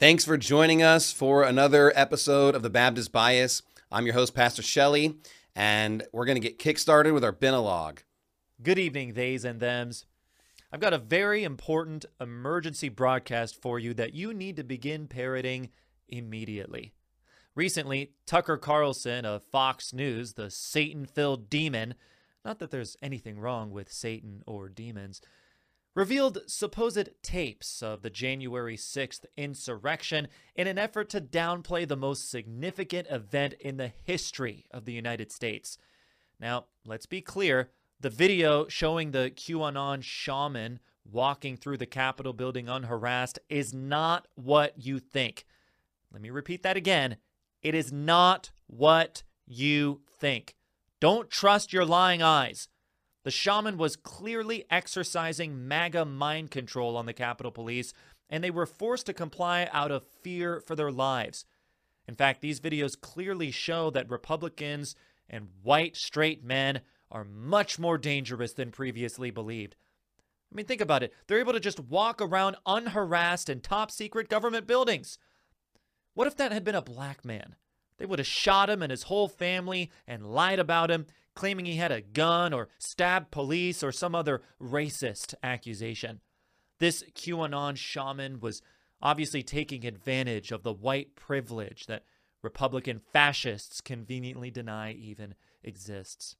Thanks for joining us for another episode of the Baptist Bias. I'm your host, Pastor Shelley, and we're going to get kickstarted with our Benalog. Good evening, theys and thems. I've got a very important emergency broadcast for you that you need to begin parroting immediately. Recently, Tucker Carlson of Fox News, the Satan filled demon, not that there's anything wrong with Satan or demons, revealed supposed tapes of the January 6th insurrection in an effort to downplay the most significant event in the history of the United States. Now, let's be clear the video showing the QAnon shaman walking through the Capitol building unharassed is not what you think. Let me repeat that again. It is not what you think. Don't trust your lying eyes. The shaman was clearly exercising MAGA mind control on the Capitol Police, and they were forced to comply out of fear for their lives. In fact, these videos clearly show that Republicans and white straight men are much more dangerous than previously believed. I mean, think about it. They're able to just walk around unharassed in top secret government buildings. What if that had been a black man? They would have shot him and his whole family and lied about him, claiming he had a gun or stabbed police or some other racist accusation. This QAnon shaman was obviously taking advantage of the white privilege that Republican fascists conveniently deny even exists.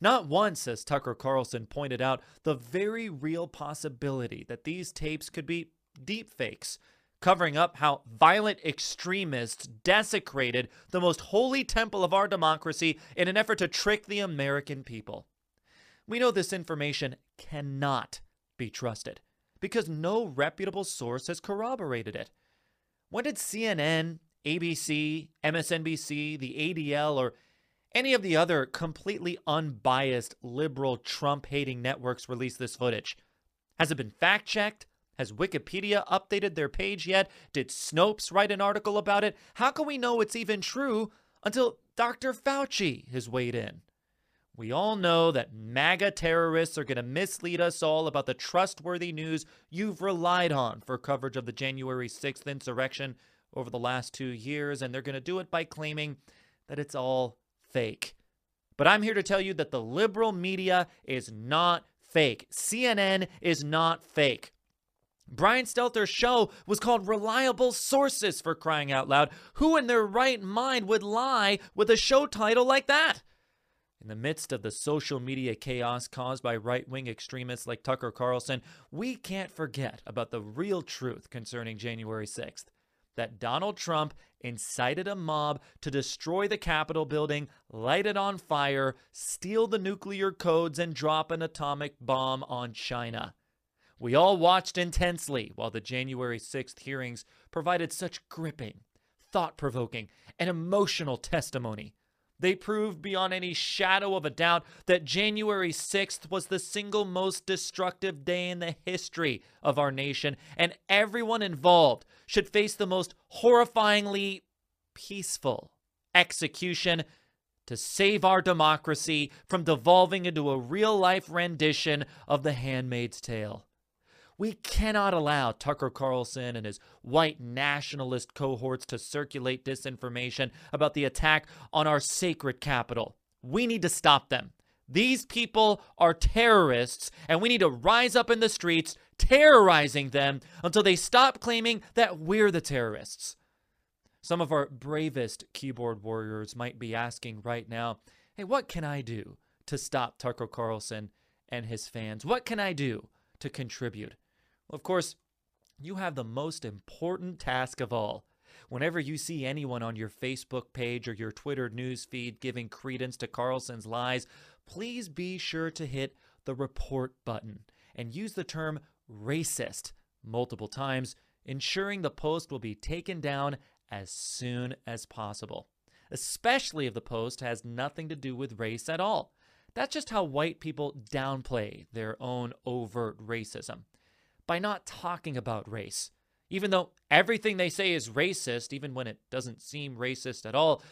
Not once as Tucker Carlson pointed out the very real possibility that these tapes could be deepfakes, covering up how violent extremists desecrated the most holy temple of our democracy in an effort to trick the American people. We know this information cannot be trusted because no reputable source has corroborated it. When did CNN, ABC, MSNBC, the ADL, or any of the other completely unbiased liberal Trump hating networks release this footage? Has it been fact checked? Has Wikipedia updated their page yet? Did Snopes write an article about it? How can we know it's even true until Dr. Fauci has weighed in? We all know that MAGA terrorists are going to mislead us all about the trustworthy news you've relied on for coverage of the January 6th insurrection over the last two years, and they're going to do it by claiming that it's all fake. But I'm here to tell you that the liberal media is not fake. CNN is not fake. Brian Stelter's show was called Reliable Sources for crying out loud. Who in their right mind would lie with a show title like that? In the midst of the social media chaos caused by right wing extremists like Tucker Carlson, we can't forget about the real truth concerning January 6th that Donald Trump incited a mob to destroy the Capitol building, light it on fire, steal the nuclear codes, and drop an atomic bomb on China. We all watched intensely while the January 6th hearings provided such gripping, thought provoking, and emotional testimony. They proved beyond any shadow of a doubt that January 6th was the single most destructive day in the history of our nation, and everyone involved should face the most horrifyingly peaceful execution to save our democracy from devolving into a real life rendition of The Handmaid's Tale. We cannot allow Tucker Carlson and his white nationalist cohorts to circulate disinformation about the attack on our sacred capital. We need to stop them. These people are terrorists, and we need to rise up in the streets terrorizing them until they stop claiming that we're the terrorists. Some of our bravest keyboard warriors might be asking right now, hey, what can I do to stop Tucker Carlson and his fans? What can I do to contribute? Of course, you have the most important task of all. Whenever you see anyone on your Facebook page or your Twitter news feed giving credence to Carlson's lies, please be sure to hit the report button and use the term racist multiple times, ensuring the post will be taken down as soon as possible, especially if the post has nothing to do with race at all. That's just how white people downplay their own overt racism by not talking about race. Even though everything they say is racist, even when it doesn't seem racist at all,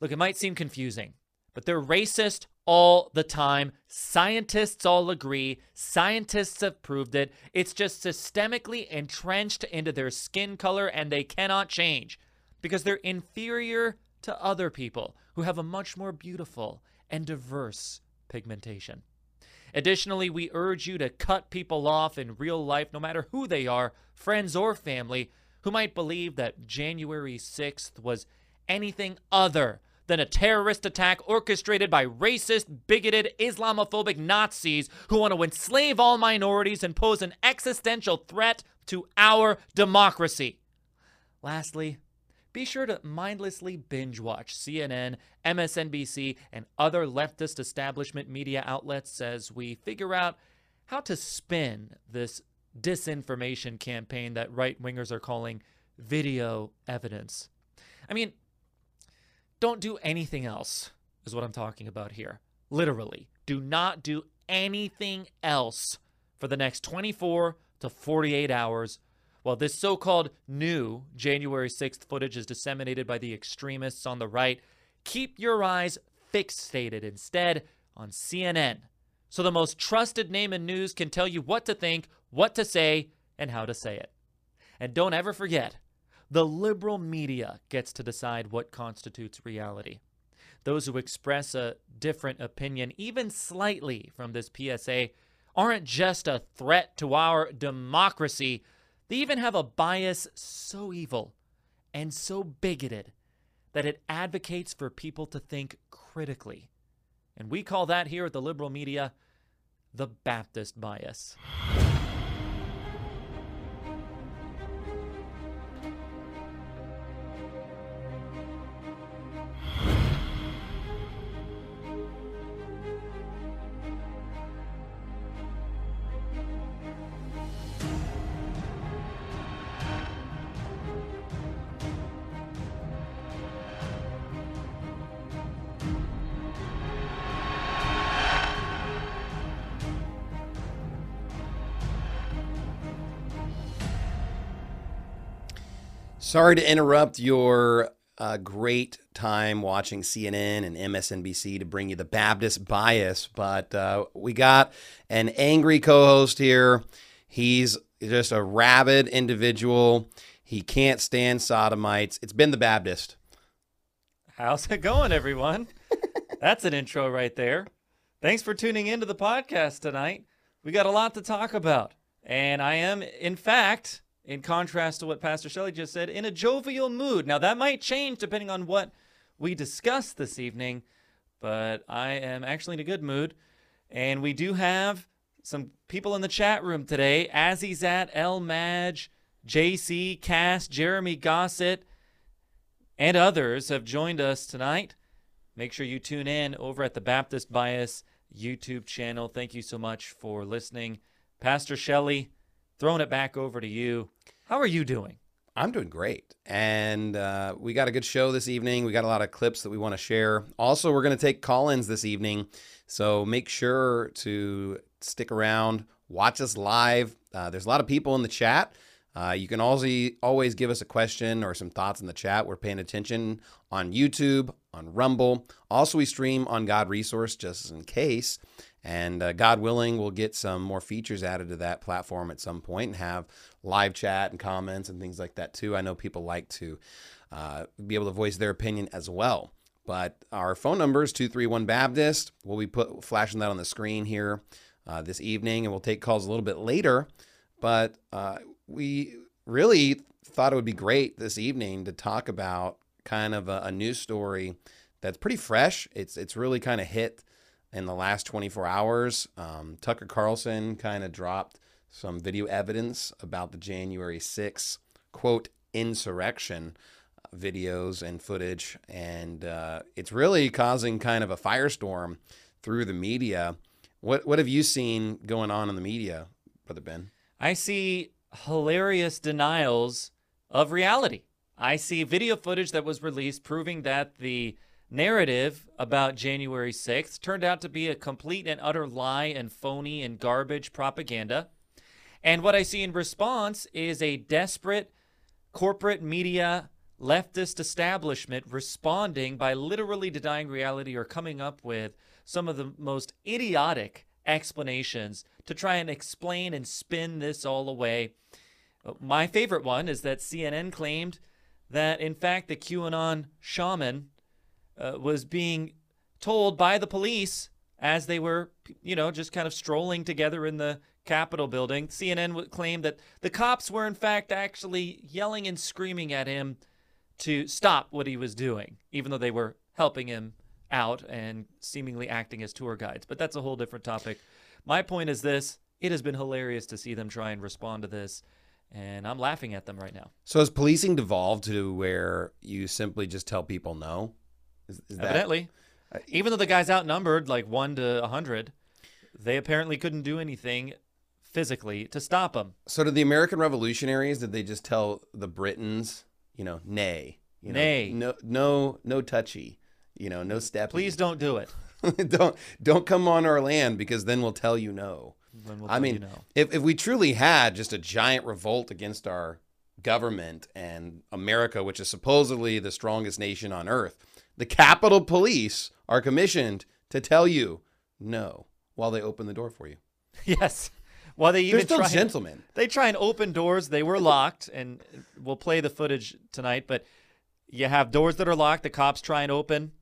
look, it might seem confusing. but they're racist all the time. Scientists all agree. Scientists have proved it. It's just systemically entrenched into their skin color and they cannot change because they're inferior to other people who have a much more beautiful and diverse pigmentation. Additionally, we urge you to cut people off in real life, no matter who they are, friends or family, who might believe that January 6th was anything other than a terrorist attack orchestrated by racist, bigoted, Islamophobic Nazis who want to enslave all minorities and pose an existential threat to our democracy. Lastly, be sure to mindlessly binge watch CNN, MSNBC, and other leftist establishment media outlets as we figure out how to spin this disinformation campaign that right wingers are calling video evidence. I mean, don't do anything else, is what I'm talking about here. Literally, do not do anything else for the next 24 to 48 hours while this so called new January 6th footage is disseminated by the extremists on the right. Keep your eyes fixated instead on CNN so the most trusted name in news can tell you what to think, what to say, and how to say it. And don't ever forget, the liberal media gets to decide what constitutes reality. Those who express a different opinion, even slightly from this PSA, aren't just a threat to our democracy, they even have a bias so evil and so bigoted that it advocates for people to think critically. And we call that here at the liberal media the Baptist bias. Sorry to interrupt your uh, great time watching CNN and MSNBC to bring you the Baptist bias, but uh, we got an angry co host here. He's just a rabid individual. He can't stand sodomites. It's Ben the Baptist. How's it going, everyone? That's an intro right there. Thanks for tuning into the podcast tonight. We got a lot to talk about. And I am, in fact, in contrast to what Pastor Shelley just said, in a jovial mood. Now, that might change depending on what we discuss this evening, but I am actually in a good mood. And we do have some people in the chat room today Azizat, El Madge, JC, Cass, Jeremy Gossett, and others have joined us tonight. Make sure you tune in over at the Baptist Bias YouTube channel. Thank you so much for listening. Pastor Shelley, throwing it back over to you. How are you doing? I'm doing great. And uh, we got a good show this evening. We got a lot of clips that we want to share. Also, we're going to take call ins this evening. So make sure to stick around, watch us live. Uh, there's a lot of people in the chat. Uh, you can also always give us a question or some thoughts in the chat. We're paying attention on YouTube, on Rumble. Also, we stream on God Resource just in case. And uh, God willing, we'll get some more features added to that platform at some point and have live chat and comments and things like that too. I know people like to uh, be able to voice their opinion as well. But our phone number is 231 Baptist. We'll be put, flashing that on the screen here uh, this evening, and we'll take calls a little bit later. But uh, we really thought it would be great this evening to talk about kind of a, a news story that's pretty fresh. It's it's really kind of hit in the last 24 hours. Um, Tucker Carlson kind of dropped some video evidence about the January 6th, quote, insurrection uh, videos and footage. And uh, it's really causing kind of a firestorm through the media. What, what have you seen going on in the media, Brother Ben? I see hilarious denials of reality. I see video footage that was released proving that the narrative about January 6th turned out to be a complete and utter lie and phony and garbage propaganda. And what I see in response is a desperate corporate media leftist establishment responding by literally denying reality or coming up with some of the most idiotic explanations to try and explain and spin this all away. My favorite one is that CNN claimed that, in fact, the QAnon shaman uh, was being told by the police as they were, you know, just kind of strolling together in the Capitol building. CNN would claim that the cops were, in fact, actually yelling and screaming at him to stop what he was doing, even though they were helping him out and seemingly acting as tour guides. But that's a whole different topic. My point is this it has been hilarious to see them try and respond to this. And I'm laughing at them right now. So has policing devolved to where you simply just tell people no? Is, is Evidently. Uh, that, even though the guy's outnumbered like one to a hundred, they apparently couldn't do anything physically to stop them. So did the American revolutionaries, did they just tell the Britons, you know, nay? You know, nay. No no no touchy. You know, no step. Please don't do it. don't don't come on our land because then we'll tell you no. We'll I mean, you no. if if we truly had just a giant revolt against our government and America, which is supposedly the strongest nation on earth, the Capitol Police are commissioned to tell you no while they open the door for you. Yes. While they even They're still try, gentlemen. They try and open doors. They were locked, and we'll play the footage tonight. But you have doors that are locked. The cops try and open.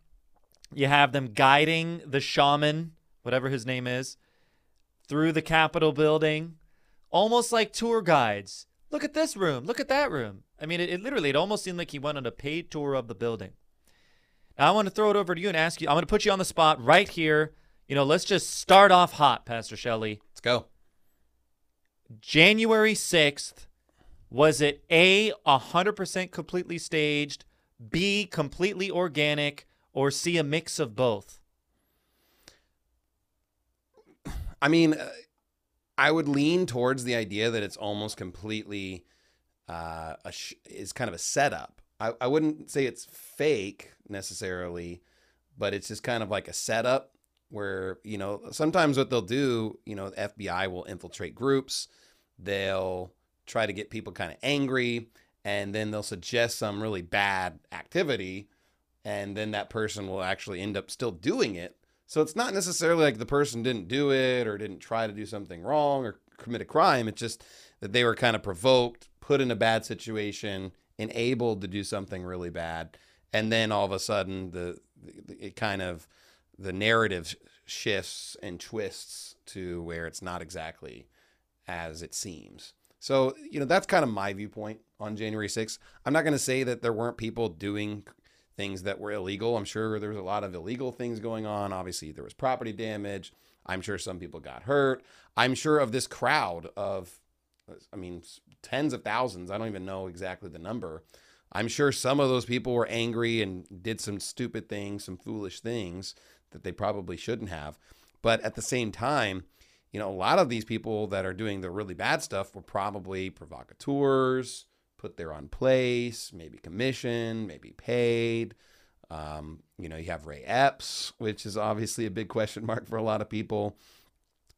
You have them guiding the shaman, whatever his name is, through the Capitol building, almost like tour guides. Look at this room. Look at that room. I mean, it, it literally, it almost seemed like he went on a paid tour of the building. I want to throw it over to you and ask you. I'm going to put you on the spot right here. You know, let's just start off hot, Pastor Shelley. Let's go. January 6th, was it A, 100% completely staged, B, completely organic, or C, a mix of both? I mean, uh, I would lean towards the idea that it's almost completely uh, a sh- is kind of a setup. I, I wouldn't say it's fake necessarily, but it's just kind of like a setup where you know sometimes what they'll do, you know, the FBI will infiltrate groups, they'll try to get people kind of angry, and then they'll suggest some really bad activity, and then that person will actually end up still doing it so it's not necessarily like the person didn't do it or didn't try to do something wrong or commit a crime. It's just that they were kind of provoked, put in a bad situation, enabled to do something really bad, and then all of a sudden the, the it kind of the narrative shifts and twists to where it's not exactly as it seems. So, you know, that's kind of my viewpoint on January 6th. I'm not going to say that there weren't people doing things that were illegal. I'm sure there was a lot of illegal things going on. Obviously, there was property damage. I'm sure some people got hurt. I'm sure of this crowd of, I mean, tens of thousands. I don't even know exactly the number. I'm sure some of those people were angry and did some stupid things, some foolish things that they probably shouldn't have. But at the same time, you know, a lot of these people that are doing the really bad stuff were probably provocateurs, put there on place, maybe commission, maybe paid. Um, you know, you have Ray Epps, which is obviously a big question mark for a lot of people.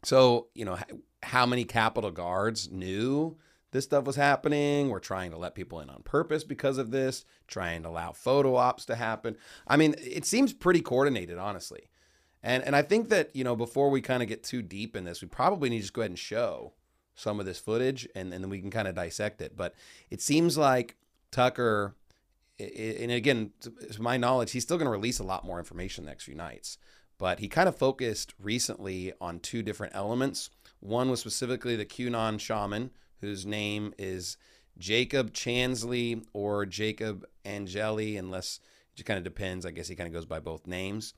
So, you know, how many Capitol guards knew this stuff was happening? We're trying to let people in on purpose because of this, trying to allow photo ops to happen. I mean, it seems pretty coordinated, honestly. And and I think that, you know, before we kind of get too deep in this, we probably need to just go ahead and show some of this footage and, and then we can kind of dissect it. But it seems like Tucker, and again, to my knowledge, he's still going to release a lot more information the next few nights. But he kind of focused recently on two different elements. One was specifically the QAnon shaman, whose name is Jacob Chansley or Jacob Angeli, unless it just kind of depends. I guess he kind of goes by both names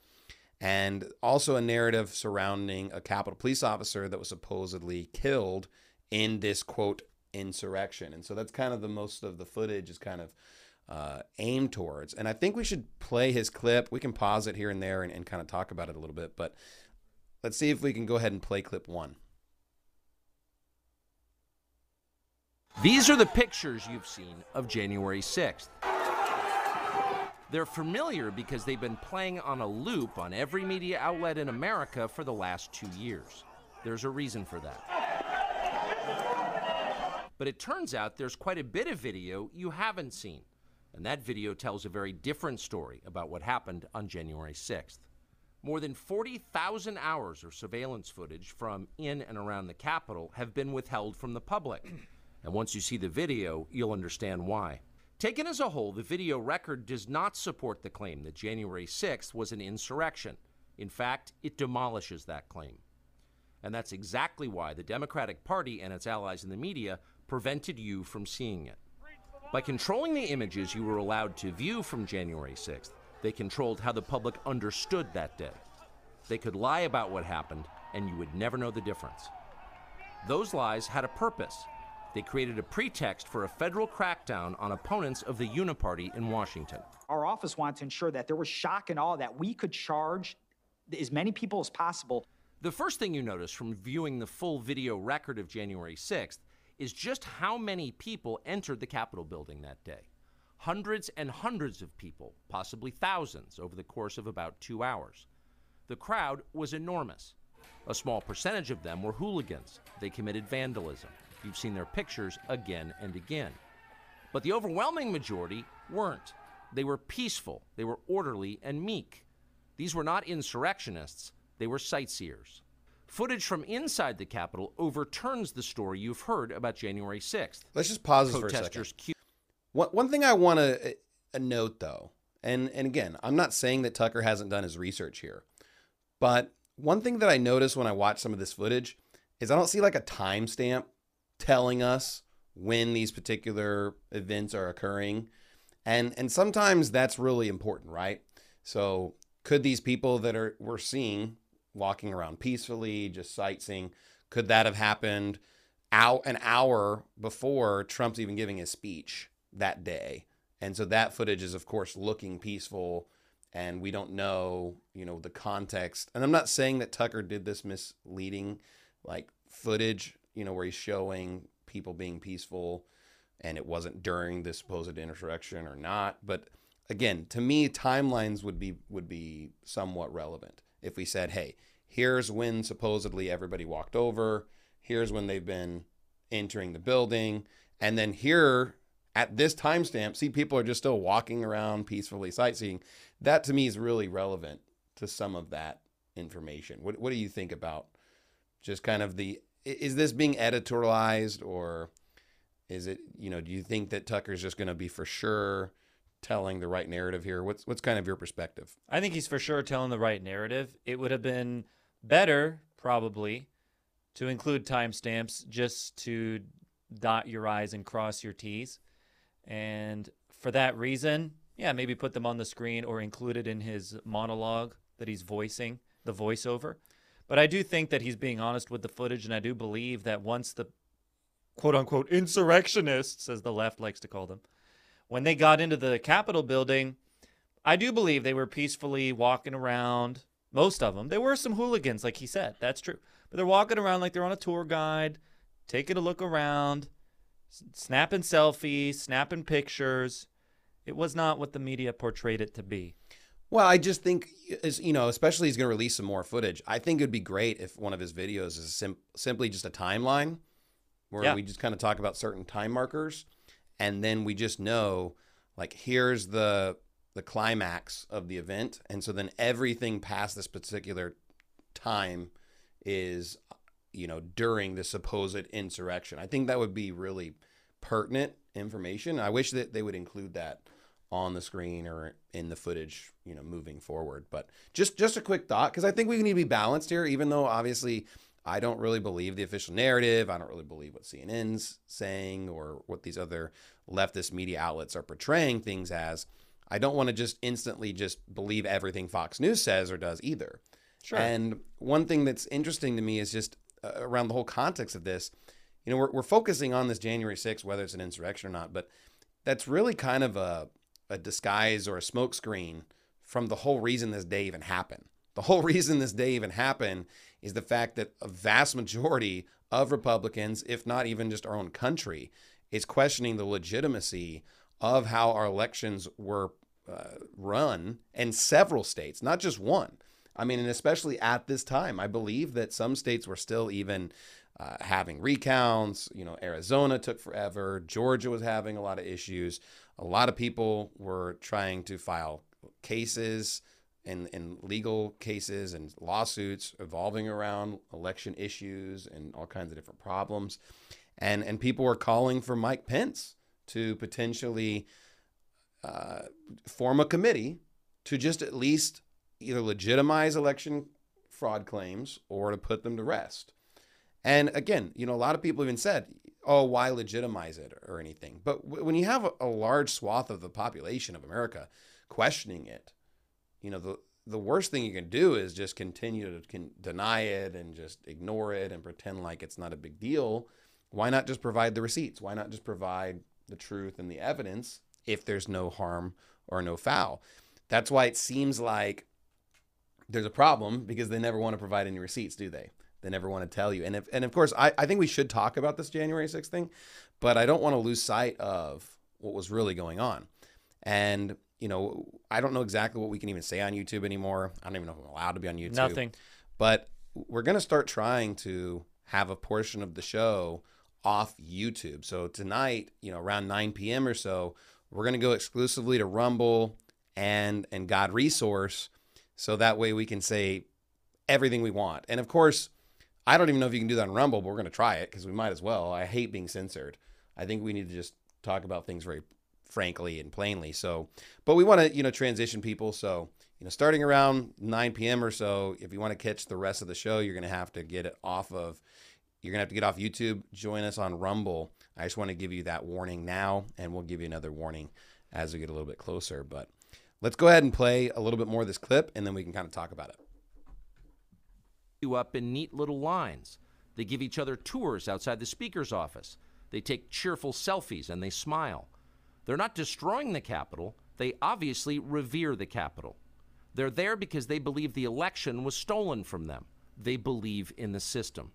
and also a narrative surrounding a Capitol police officer that was supposedly killed in this quote insurrection. And so that's kind of the most of the footage is kind of uh, aimed towards. And I think we should play his clip. We can pause it here and there and, and kind of talk about it a little bit. But let's see if we can go ahead and play clip one. These are the pictures you've seen of January 6th. They're familiar because they've been playing on a loop on every media outlet in America for the last two years. There's a reason for that. But it turns out there's quite a bit of video you haven't seen. And that video tells a very different story about what happened on January 6th. More than 40,000 hours of surveillance footage from in and around the Capitol have been withheld from the public. And once you see the video, you'll understand why. Taken as a whole, the video record does not support the claim that January 6th was an insurrection. In fact, it demolishes that claim. And that's exactly why the Democratic Party and its allies in the media prevented you from seeing it. By controlling the images you were allowed to view from January 6th, they controlled how the public understood that day. They could lie about what happened, and you would never know the difference. Those lies had a purpose. They created a pretext for a federal crackdown on opponents of the Uniparty in Washington. Our office wanted to ensure that there was shock and awe that we could charge as many people as possible. The first thing you notice from viewing the full video record of January 6th is just how many people entered the Capitol building that day. Hundreds and hundreds of people, possibly thousands, over the course of about two hours. The crowd was enormous. A small percentage of them were hooligans. They committed vandalism. You've seen their pictures again and again. But the overwhelming majority weren't. They were peaceful, they were orderly and meek. These were not insurrectionists, they were sightseers. Footage from inside the Capitol overturns the story you've heard about January 6th. Let's just pause this for a second. Cu- One, one thing I want to uh, note, though, and, and again, I'm not saying that Tucker hasn't done his research here, but one thing that I noticed when I watched some of this footage is I don't see like a timestamp telling us when these particular events are occurring. And, and sometimes that's really important, right? So could these people that are we're seeing walking around peacefully, just sightseeing, could that have happened out an hour before Trump's even giving his speech that day? And so that footage is of course looking peaceful and we don't know, you know, the context. And I'm not saying that Tucker did this misleading like footage, you know, where he's showing people being peaceful and it wasn't during the supposed insurrection or not, but again, to me, timelines would be would be somewhat relevant if we said, "Hey, here's when supposedly everybody walked over. Here's when they've been entering the building, and then here at this timestamp, see people are just still walking around peacefully sightseeing." That to me is really relevant to some of that information. What what do you think about just kind of the is this being editorialized or is it you know do you think that Tucker's just going to be for sure telling the right narrative here? What's what's kind of your perspective? I think he's for sure telling the right narrative. It would have been better, probably, to include timestamps just to dot your I's and cross your T's. And for that reason, yeah, maybe put them on the screen or include it in his monologue that he's voicing, the voiceover. But I do think that he's being honest with the footage, and I do believe that once the quote unquote insurrectionists, as the left likes to call them, when they got into the Capitol building, I do believe they were peacefully walking around. Most of them. There were some hooligans, like he said. That's true. But they're walking around like they're on a tour guide, taking a look around, snapping selfies, snapping pictures. It was not what the media portrayed it to be. Well, I just think, is you know, especially he's going to release some more footage. I think it'd be great if one of his videos is sim- simply just a timeline where Yeah. we just kind of talk about certain time markers, and then we just know, like, here's the the climax of the event, and so then everything past this particular time is, you know, during the supposed insurrection. I think that would be really pertinent information. I wish that they would include that on the screen or in the footage, you know, moving forward. But just just a quick thought because I think we need to be balanced here, even though obviously I don't really believe the official narrative. I don't really believe what CNN's saying or what these other leftist media outlets are portraying things as. I don't want to just instantly just believe everything Fox News says or does either. Sure. And one thing that's interesting to me is just uh, around the whole context of this. You know, we're, we're focusing on this January 6th, whether it's an insurrection or not, but that's really kind of a, a disguise or a smokescreen from the whole reason this day even happened. The whole reason this day even happened is the fact that a vast majority of Republicans, if not even just our own country, is questioning the legitimacy of how our elections were uh, run in several states, not just one. I mean, and especially at this time, I believe that some states were still even uh, having recounts. You know, Arizona took forever. Georgia was having a lot of issues. A lot of people were trying to file cases and, and legal cases and lawsuits evolving around election issues and all kinds of different problems. And, and people were calling for Mike Pence to potentially uh, form a committee to just at least either legitimize election fraud claims or to put them to rest. And again, you know, a lot of people even said, oh, why legitimize it or anything? But w- when you have a, large swath of the population of America questioning it, you know, the, the worst thing you can do is just continue to con- deny it and just ignore it and pretend like it's not a big deal. Why not just provide the receipts? Why not just provide the truth and the evidence if there's no harm or no foul? That's why it seems like there's a problem because they never want to provide any receipts, do they? They never want to tell you. And if, and of course, I, I think we should talk about this January 6th thing, but I don't want to lose sight of what was really going on. And, you know, I don't know exactly what we can even say on YouTube anymore. I don't even know if I'm allowed to be on YouTube. Nothing. But we're going to start trying to have a portion of the show off YouTube. So tonight, you know, around 9 p.m. or so, we're going to go exclusively to Rumble and and God Resource so that way we can say everything we want. And of course, I don't even know if you can do that on Rumble, but we're going to try it because we might as well. I hate being censored. I think we need to just talk about things very frankly and plainly. So, but we want to, you know, transition people. So, you know, starting around 9 p.m. or so, if you want to catch the rest of the show, you're going to have to get it off of, you're going to have to get off YouTube, join us on Rumble. I just want to give you that warning now, and we'll give you another warning as we get a little bit closer. But let's go ahead and play a little bit more of this clip, and then we can kind of talk about it you up in neat little lines. They give each other tours outside the speaker's office. They take cheerful selfies and they smile. They're not destroying the Capitol, they obviously revere the Capitol. They're there because they believe the election was stolen from them. They believe in the system.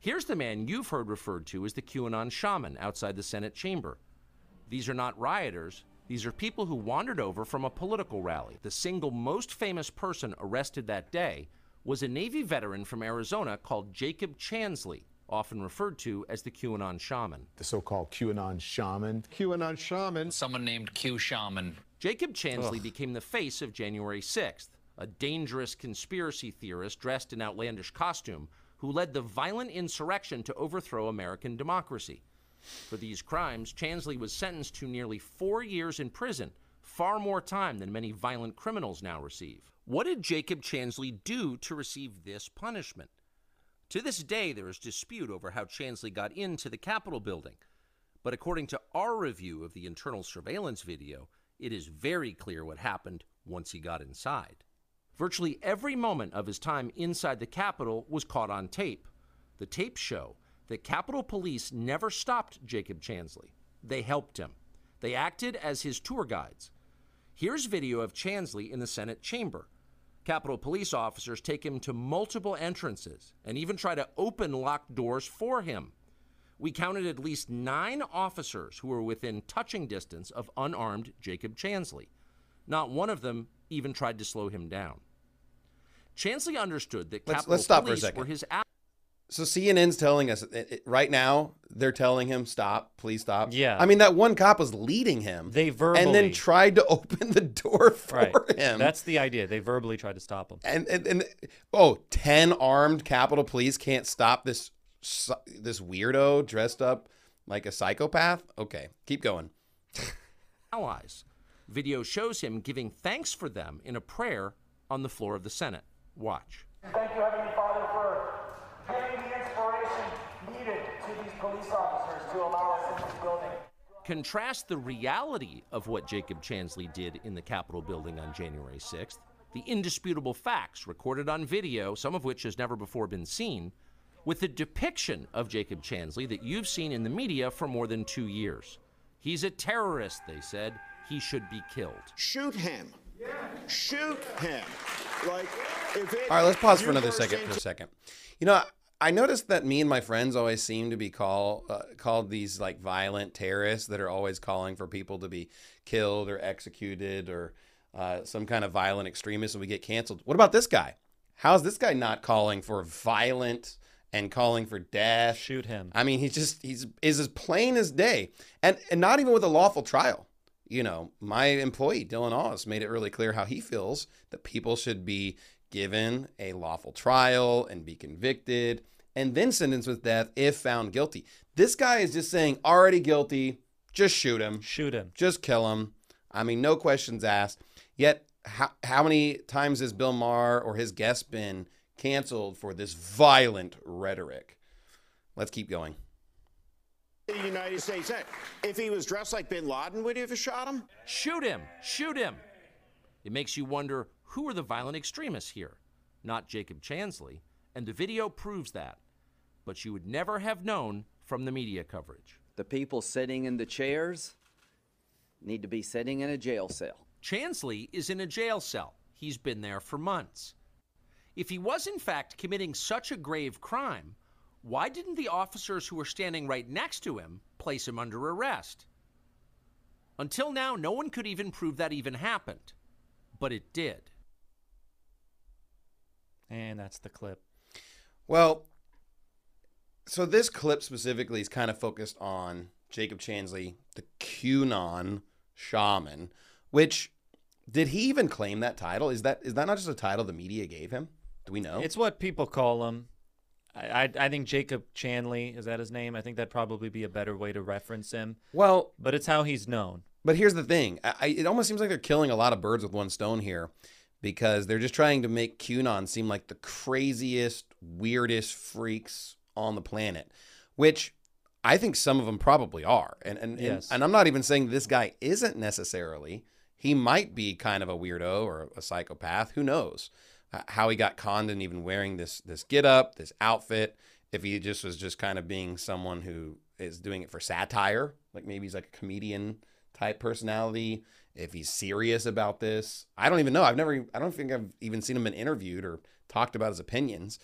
Here's the man you've heard referred to as the QAnon shaman outside the Senate chamber. These are not rioters. These are people who wandered over from a political rally. The single most famous person arrested that day was a Navy veteran from Arizona called Jacob Chansley, often referred to as the QAnon shaman. The so called QAnon shaman. QAnon shaman. Someone named Q Shaman. Jacob Chansley Ugh. became the face of January 6th, a dangerous conspiracy theorist dressed in outlandish costume who led the violent insurrection to overthrow American democracy. For these crimes, Chansley was sentenced to nearly four years in prison, far more time than many violent criminals now receive. What did Jacob Chansley do to receive this punishment? To this day, there is dispute over how Chansley got into the Capitol building. But according to our review of the internal surveillance video, it is very clear what happened once he got inside. Virtually every moment of his time inside the Capitol was caught on tape. The tapes show that Capitol Police never stopped Jacob Chansley. They helped him. They acted as his tour guides. Here's video of Chansley in the Senate chamber. Capitol police officers take him to multiple entrances and even try to open locked doors for him. We counted at least nine officers who were within touching distance of unarmed Jacob Chansley. Not one of them even tried to slow him down. Chansley understood that let's, Capitol let's stop police for a second. were his so CNN's telling us it, it, right now they're telling him stop, please stop. Yeah. I mean that one cop was leading him. They verbally and then tried to open the door for right. him. That's the idea. They verbally tried to stop him. And, and and oh, 10 armed Capitol Police can't stop this this weirdo dressed up like a psychopath. Okay, keep going. Allies. Video shows him giving thanks for them in a prayer on the floor of the Senate. Watch. Thank you, Heavenly Father, for police officers to allow us into the building. Contrast the reality of what Jacob Chansley did in the Capitol building on January 6th, the indisputable facts recorded on video, some of which has never before been seen, with the depiction of Jacob Chansley that you've seen in the media for more than two years. He's a terrorist, they said. He should be killed. Shoot him. Shoot him. Like, if it, All right, let's pause for another second. For a second, you know, I noticed that me and my friends always seem to be call uh, called these like violent terrorists that are always calling for people to be killed or executed or uh, some kind of violent extremist, and we get canceled. What about this guy? How's this guy not calling for violent and calling for death? Shoot him. I mean, he's just he's is as plain as day, and and not even with a lawful trial. you know, my employee, Dylan Oz, made it really clear how he feels that people should be given a lawful trial and be convicted and then sentenced with death if found guilty. This guy is just saying, already guilty, just shoot him, Shoot him. just kill him. I mean, no questions asked. Yet, how, how many times has Bill Maher or his guests been canceled for this violent rhetoric? Let's keep going. The United States Senate. If he was dressed like Bin Laden, would you have shot him? Shoot him! Shoot him! It makes you wonder who are the violent extremists here? Not Jacob Chansley, and the video proves that. But you would never have known from the media coverage. The people sitting in the chairs need to be sitting in a jail cell. Chansley is in a jail cell. He's been there for months. If he was in fact committing such a grave crime, why didn't the officers who were standing right next to him place him under arrest? Until now, no one could even prove that even happened. But it did. And that's the clip. Well, so this clip specifically is kind of focused on Jacob Chansley, the QAnon shaman, which did he even claim that title? Is that is that not just a title the media gave him? Do we know? It's what people call him. I, I, I think Jacob Chanley, is that his name? I think that'd probably be a better way to reference him. well, But it's how he's known. But here's the thing: I, it almost seems like they're killing a lot of birds with one stone here, because they're just trying to make QAnon seem like the craziest, weirdest freaks on the planet, which I think some of them probably are. And and Yes. and, and I'm not even saying this guy isn't necessarily. He might be kind of a weirdo or a psychopath. Who knows? uh, How he got conned and even wearing this this get up, this outfit. If he just was just kind of being someone who is doing it for satire, like maybe he's like a comedian type personality. If he's serious about this, I don't even know. I've never, I don't think I've even seen him been interviewed or talked about his opinions.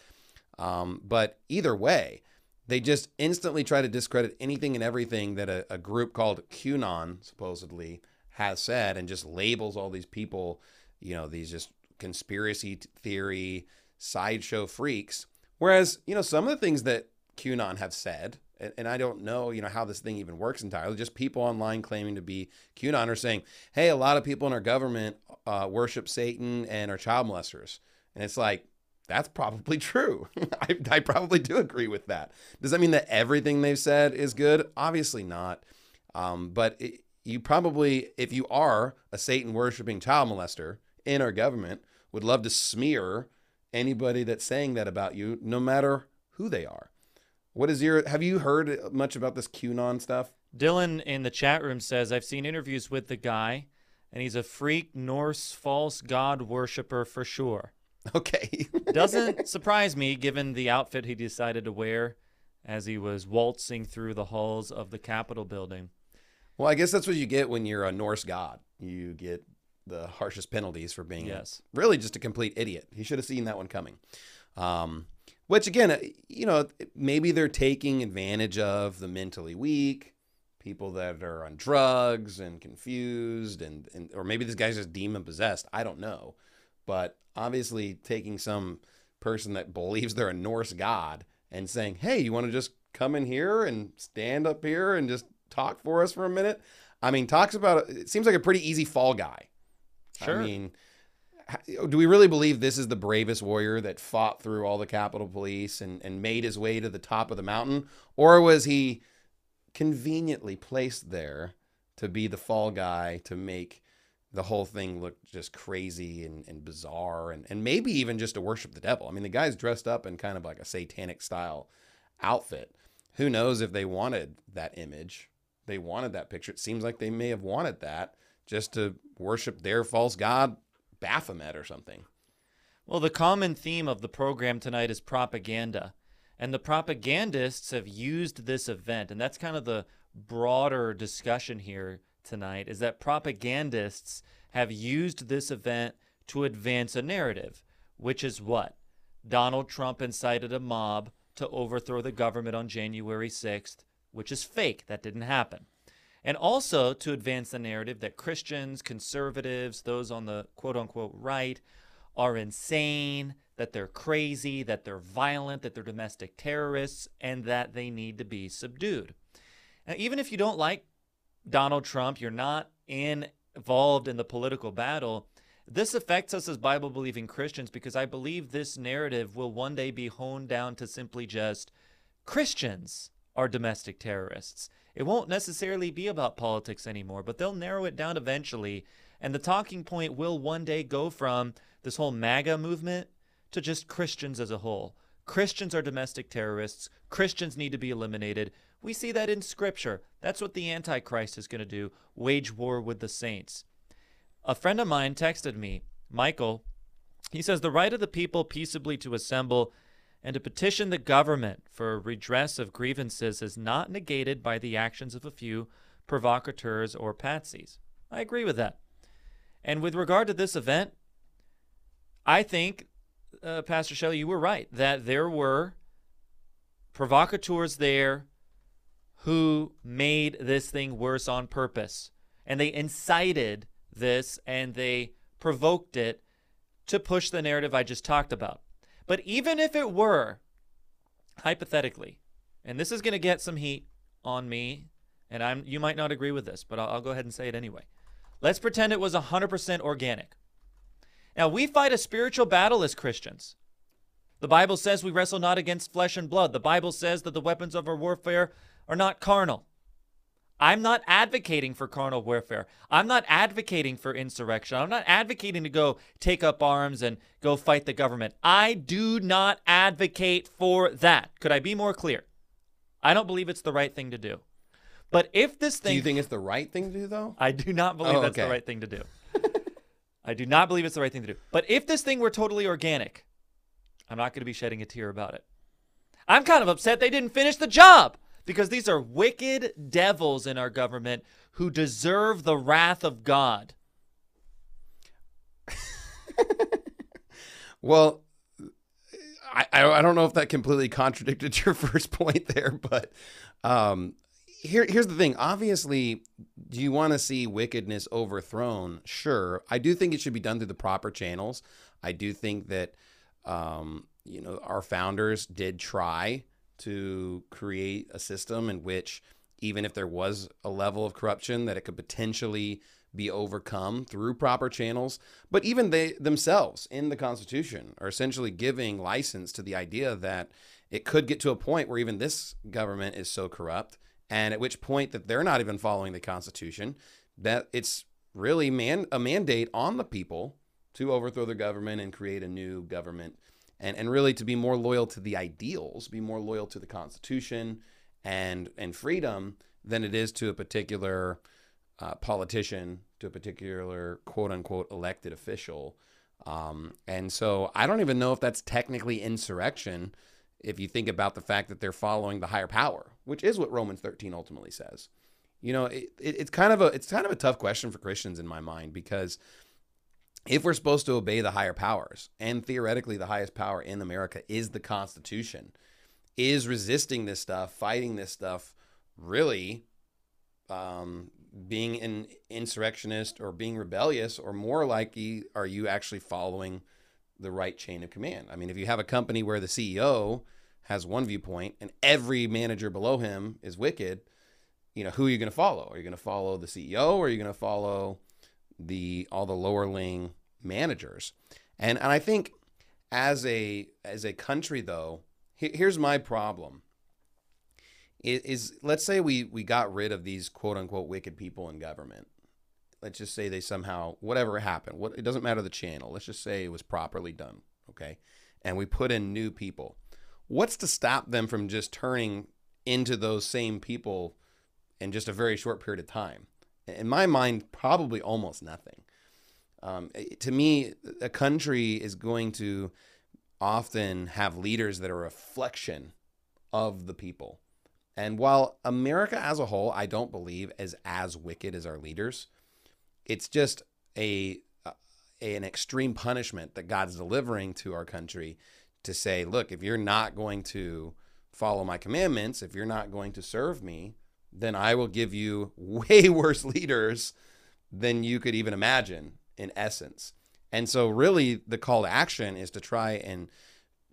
Um, but either way, they just instantly try to discredit anything and everything that a, a group called QAnon supposedly has said and just labels all these people, you know, these just conspiracy theory sideshow freaks. Whereas, you know, some of the things that QAnon have said, and, and I don't know, you know, how this thing even works entirely. Just people online claiming to be QAnon are saying, hey, a lot of people in our government uh, worship Satan and are child molesters. And it's like, that's probably true. I, I probably do agree with that. Does that mean that everything they've said is good? Obviously not. Um, but it, you probably, if you are a Satan worshiping child molester in our government, would love to smear anybody that's saying that about you, no matter who they are. What is your? Have you heard much about this QAnon stuff? Dylan in the chat room says, I've seen interviews with the guy, and he's a freak Norse false god worshiper for sure. Okay. Doesn't surprise me given the outfit he decided to wear as he was waltzing through the halls of the Capitol building. well, I guess that's what you get when you're a Norse god. You get the harshest penalties for being Yes. really just a complete idiot. He should have seen that one coming. Um, which again, uh, you know, maybe they're taking advantage of the mentally weak, people that are on drugs and confused, and, and or maybe this guy's just demon possessed. I don't know, but obviously taking some person that believes they're a Norse god and saying, "Hey, you want to just come in here and stand up here and just talk for us for a minute?" I mean, talks about it seems like a pretty easy fall guy. Sure. I mean, do we really believe this is the bravest warrior that fought through all the Capitol Police and, and made his way to the top of the mountain? Or was he conveniently placed there to be the fall guy to make the whole thing looked just crazy and, and bizarre and, and maybe even just to worship the devil? I mean, the guy's dressed up in kind of like a satanic style outfit. Who knows if they wanted that image? They wanted that picture. It seems like they may have wanted that just to worship their false god, Baphomet or something. Well, the common theme of the program tonight is propaganda. And the propagandists have used this event, and that's kind of the broader discussion here tonight, is that propagandists have used this event to advance a narrative, which is what? Donald Trump incited a mob to overthrow the government on January 6th, which is fake. That didn't happen. And also to advance the narrative that Christians, conservatives, those on the quote unquote right, are insane, that they're crazy, that they're violent, that they're domestic terrorists, and that they need to be subdued. Now, even if you don't like Donald Trump, you're not involved in the political battle. This affects us as Bible believing Christians because I believe this narrative will one day be honed down to simply just Christians are domestic terrorists. It won't necessarily be about politics anymore, but they'll narrow it down eventually. And the talking point will one day go from this whole MAGA movement to just Christians as a whole. Christians are domestic terrorists. Christians need to be eliminated. We see that in Scripture. That's what the Antichrist is going to do wage war with the saints. A friend of mine texted me, Michael. He says, The right of the people peaceably to assemble and to petition the government for redress of grievances is not negated by the actions of a few provocateurs or patsies. I agree with that. And with regard to this event, I think, uh, Pastor Shelley, you were right that there were provocateurs there who made this thing worse on purpose. And they incited this and they provoked it to push the narrative I just talked about. But even if it were, hypothetically, and this is going to get some heat on me, and I'm you might not agree with this, but I'll, I'll go ahead and say it anyway. Let's pretend it was 100% organic. Now, we fight a spiritual battle as Christians. The Bible says we wrestle not against flesh and blood. The Bible says that the weapons of our warfare are not carnal. I'm not advocating for carnal warfare. I'm not advocating for insurrection. I'm not advocating to go take up arms and go fight the government. I do not advocate for that. Could I be more clear? I don't believe it's the right thing to do. But if this thing. Do you think it's the right thing to do, though? I do not believe Oh, that's the right thing to do. I do not believe it's the right thing to do. But if this thing were totally organic, I'm not going to be shedding a tear about it. I'm kind of upset they didn't finish the job because these are wicked devils in our government who deserve the wrath of God. Well, I, I don't know if that completely contradicted your first point there, but um, here here's the thing. Obviously, do you want to see wickedness overthrown? Sure, I do think it should be done through the proper channels. I do think that um, you know our founders did try to create a system in which even if there was a level of corruption that it could potentially be overcome through proper channels but even they themselves in the constitution are essentially giving license to the idea that it could get to a point where even this government is so corrupt and at which point that they're not even following the constitution that it's really man a mandate on the people to overthrow the government and create a new government and and really to be more loyal to the ideals, be more loyal to the Constitution and and freedom than it is to a particular uh, politician, to a particular quote unquote elected official. Um, and so I don't even know if that's technically insurrection if you think about the fact that they're following the higher power, which is what Romans 13 ultimately says. You know, it, it, it's kind of a it's kind of a tough question for Christians in my mind because if we're supposed to obey the higher powers, and theoretically the highest power in America is the Constitution, is resisting this stuff, fighting this stuff, really um, being an insurrectionist or being rebellious, or more likely, are you actually following the right chain of command? I mean, if you have a company where the CEO has one viewpoint and every manager below him is wicked, you know, who are you going to follow? Are you going to follow the CEO or are you going to follow the all the lowerling managers? And and I think as a as a country though, he- here's my problem. Is, is let's say we we got rid of these quote unquote wicked people in government. Let's just say they somehow whatever happened, what it doesn't matter the channel. Let's just say it was properly done, okay? And we put in new people. What's to stop them from just turning into those same people in just a very short period of time? In my mind, probably almost nothing. Um, it- to me, a country is going to often have leaders that are a reflection of the people. And while America as a whole, I don't believe is as wicked as our leaders, it's just a, a an extreme punishment that God's delivering to our country to say, look, if you're not going to follow my commandments, if you're not going to serve me, then I will give you way worse leaders than you could even imagine in essence. And so, really, the call to action is to try and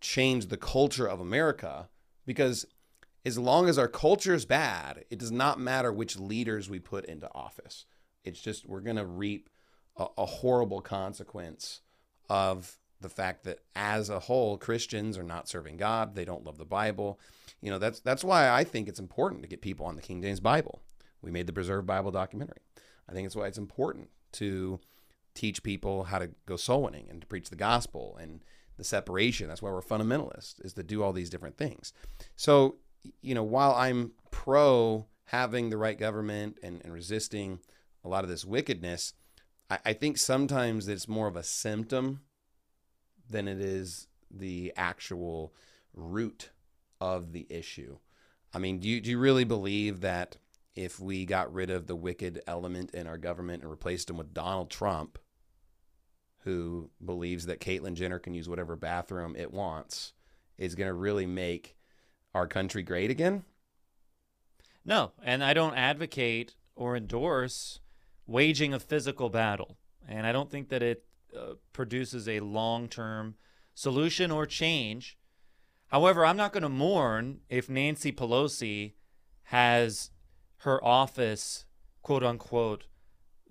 change the culture of America because as long as our culture is bad, it does not matter which leaders we put into office. It's just we're going to reap a, a horrible consequence of the fact that as a whole Christians are not serving God, they don't love the Bible. You know, that's that's why I think it's important to get people on the King James Bible. We made the Preserved Bible documentary. I think it's why it's important to teach people how to go soul winning and to preach the gospel and the separation. That's why we're fundamentalists, is to do all these different things. So, you know, while I'm pro having the right government and, and resisting a lot of this wickedness, I, I think sometimes it's more of a symptom than it is the actual root of the issue. I mean, do you, do you really believe that if we got rid of the wicked element in our government and replaced them with Donald Trump, who believes that Caitlyn Jenner can use whatever bathroom it wants, is going to really make our country great again? No, and I don't advocate or endorse waging a physical battle. And I don't think that it uh, produces a long term solution or change. However, I'm not going to mourn if Nancy Pelosi has her office, quote unquote,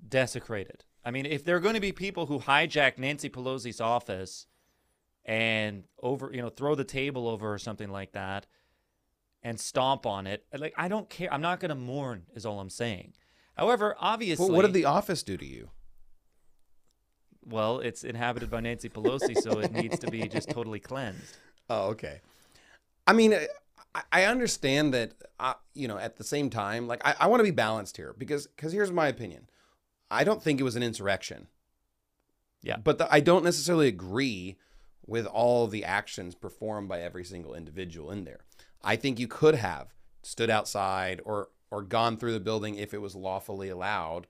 desecrated. I mean, if there are going to be people who hijack Nancy Pelosi's office and over, you know, throw the table over or something like that and stomp on it, like I don't care. I'm not going to mourn, is all I'm saying. However, obviously, well, what did the office do to you? Well, it's inhabited by Nancy Pelosi, so it needs to be just totally cleansed. Oh, okay. I mean, I understand that, uh, you know, at the same time, like I, I want to be balanced here because because here's my opinion. I don't think it was an insurrection. Yeah. But the, I don't necessarily agree with all the actions performed by every single individual in there. I think you could have stood outside or or gone through the building if it was lawfully allowed,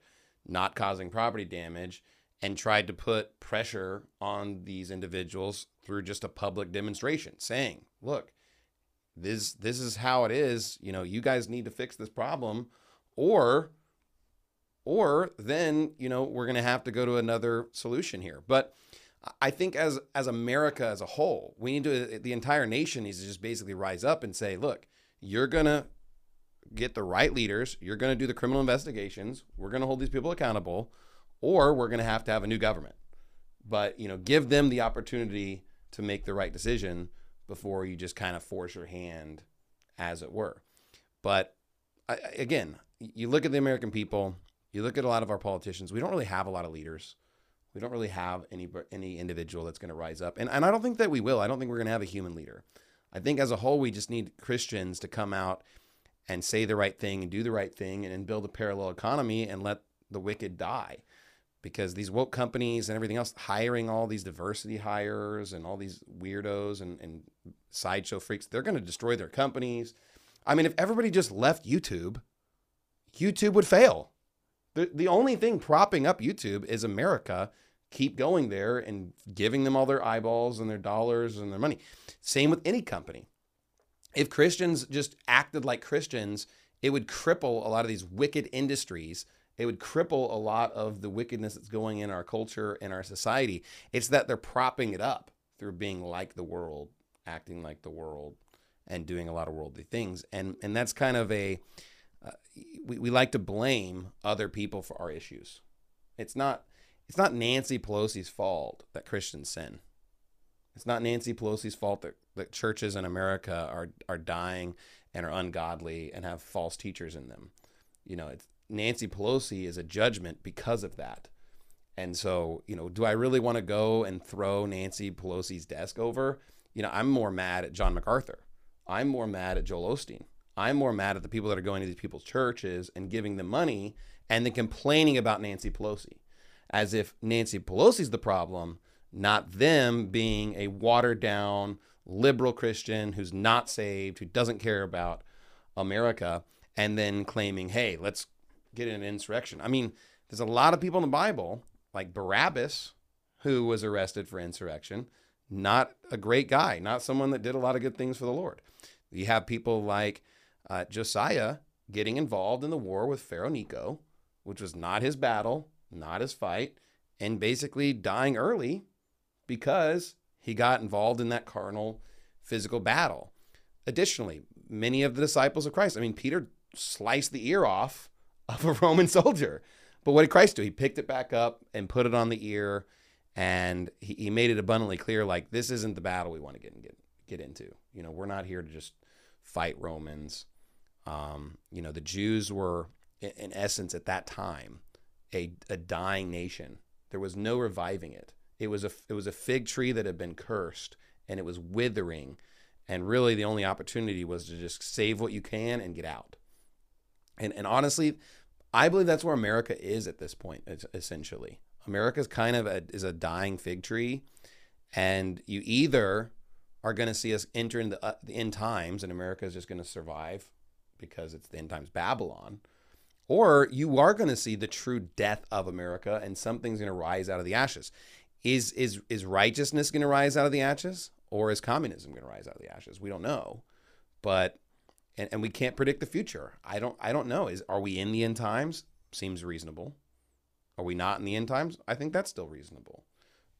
not causing property damage, and tried to put pressure on these individuals through just a public demonstration, saying, "Look, this this is how it is. You know, you guys need to fix this problem, or." Or then, you know, we're going to have to go to another solution here. But I think as as America as a whole, we need to the entire nation needs to just basically rise up and say, look, you're gonna get the right leaders, you're gonna do the criminal investigations, we're gonna hold these people accountable, or we're gonna have to have a new government. But you know, give them the opportunity to make the right decision before you just kind of force your hand, as it were. But again, you look at the American people, you look at a lot of our politicians. We don't really have a lot of leaders we don't really have any any individual that's going to rise up, and and I don't think that we will. I don't think we're going to have a human leader. I think as a whole, we just need Christians to come out and say the right thing and do the right thing and, and build a parallel economy and let the wicked die. Because these woke companies and everything else, hiring all these diversity hires and all these weirdos and, and sideshow freaks, they're going to destroy their companies. I mean, if everybody just left YouTube, YouTube would fail. The, the only thing propping up YouTube is America keep going there and giving them all their eyeballs and their dollars and their money. Same with any company. If Christians just acted like Christians, it would cripple a lot of these wicked industries. It would cripple a lot of the wickedness that's going in our culture and our society. It's that they're propping it up through being like the world, acting like the world, and doing a lot of worldly things. And and that's kind of a we, we like to blame other people for our issues. It's not it's not Nancy Pelosi's fault that Christians sin. It's not Nancy Pelosi's fault that, that churches in America are are dying and are ungodly and have false teachers in them. You know, it's Nancy Pelosi is a judgment because of that. And so, you know, do I really want to go and throw Nancy Pelosi's desk over? You know, I'm more mad at John MacArthur. I'm more mad at Joel Osteen. I'm more mad at the people that are going to these people's churches and giving them money and then complaining about Nancy Pelosi as if Nancy Pelosi's the problem, not them being a watered down liberal Christian who's not saved, who doesn't care about America, and then claiming, hey, let's get an insurrection. I mean, there's a lot of people in the Bible, like Barabbas, who was arrested for insurrection, not a great guy, not someone that did a lot of good things for the Lord. You have people like uh, Josiah getting involved in the war with Pharaoh Necho, which was not his battle, not his fight, and basically dying early because he got involved in that carnal physical battle. Additionally, many of the disciples of Christ, I mean, Peter sliced the ear off of a Roman soldier. But what did Christ do? He picked it back up and put it on the ear, and he, he made it abundantly clear like this isn't the battle we want to get get get into. You know, we're not here to just fight Romans. Um, you know, the Jews were in, in essence at that time a, a dying nation. There was no reviving it. It was a it was a fig tree that had been cursed and it was withering. And really the only opportunity was to just save what you can and get out. And and honestly, I believe that's where America is at this point. Essentially, America's kind of a, is a dying fig tree, and you either are going to see us enter into the, uh, the end times, and America is just going to survive because it's the end times Babylon, or you are going to see the true death of America, and something's going to rise out of the ashes. Is is is righteousness going to rise out of the ashes, or is communism going to rise out of the ashes? We don't know, but and, and we can't predict the future. I don't I don't know. Is are we in the end times? Seems reasonable. Are we not in the end times? I think that's still reasonable.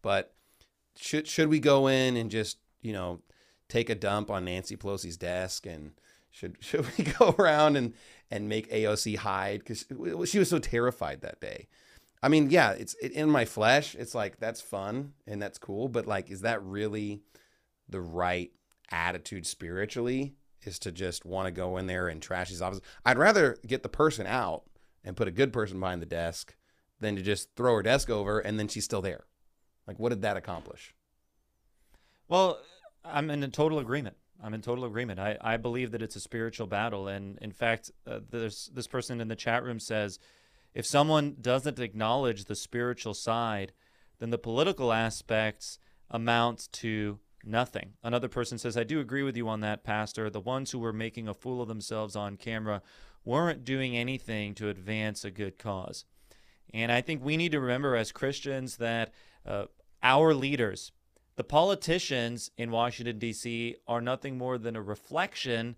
But should should we go in and just, you know, take a dump on Nancy Pelosi's desk and should should we go around and and make AOC hide cuz she was so terrified that day. I mean, yeah, it's it, in my flesh. It's like that's fun and that's cool, but like is that really the right attitude spiritually is to just want to go in there and trash these offices. I'd rather get the person out and put a good person behind the desk than to just throw her desk over and then she's still there. Like, what did that accomplish? Well, I'm in total agreement. I'm in total agreement. I, I believe that it's a spiritual battle. And in fact, uh, this, this person in the chat room says if someone doesn't acknowledge the spiritual side, then the political aspects amount to Nothing. Another person says, I do agree with you on that, Pastor. The ones who were making a fool of themselves on camera weren't doing anything to advance a good cause. And I think we need to remember as Christians that uh, our leaders, the politicians in Washington, D.C., are nothing more than a reflection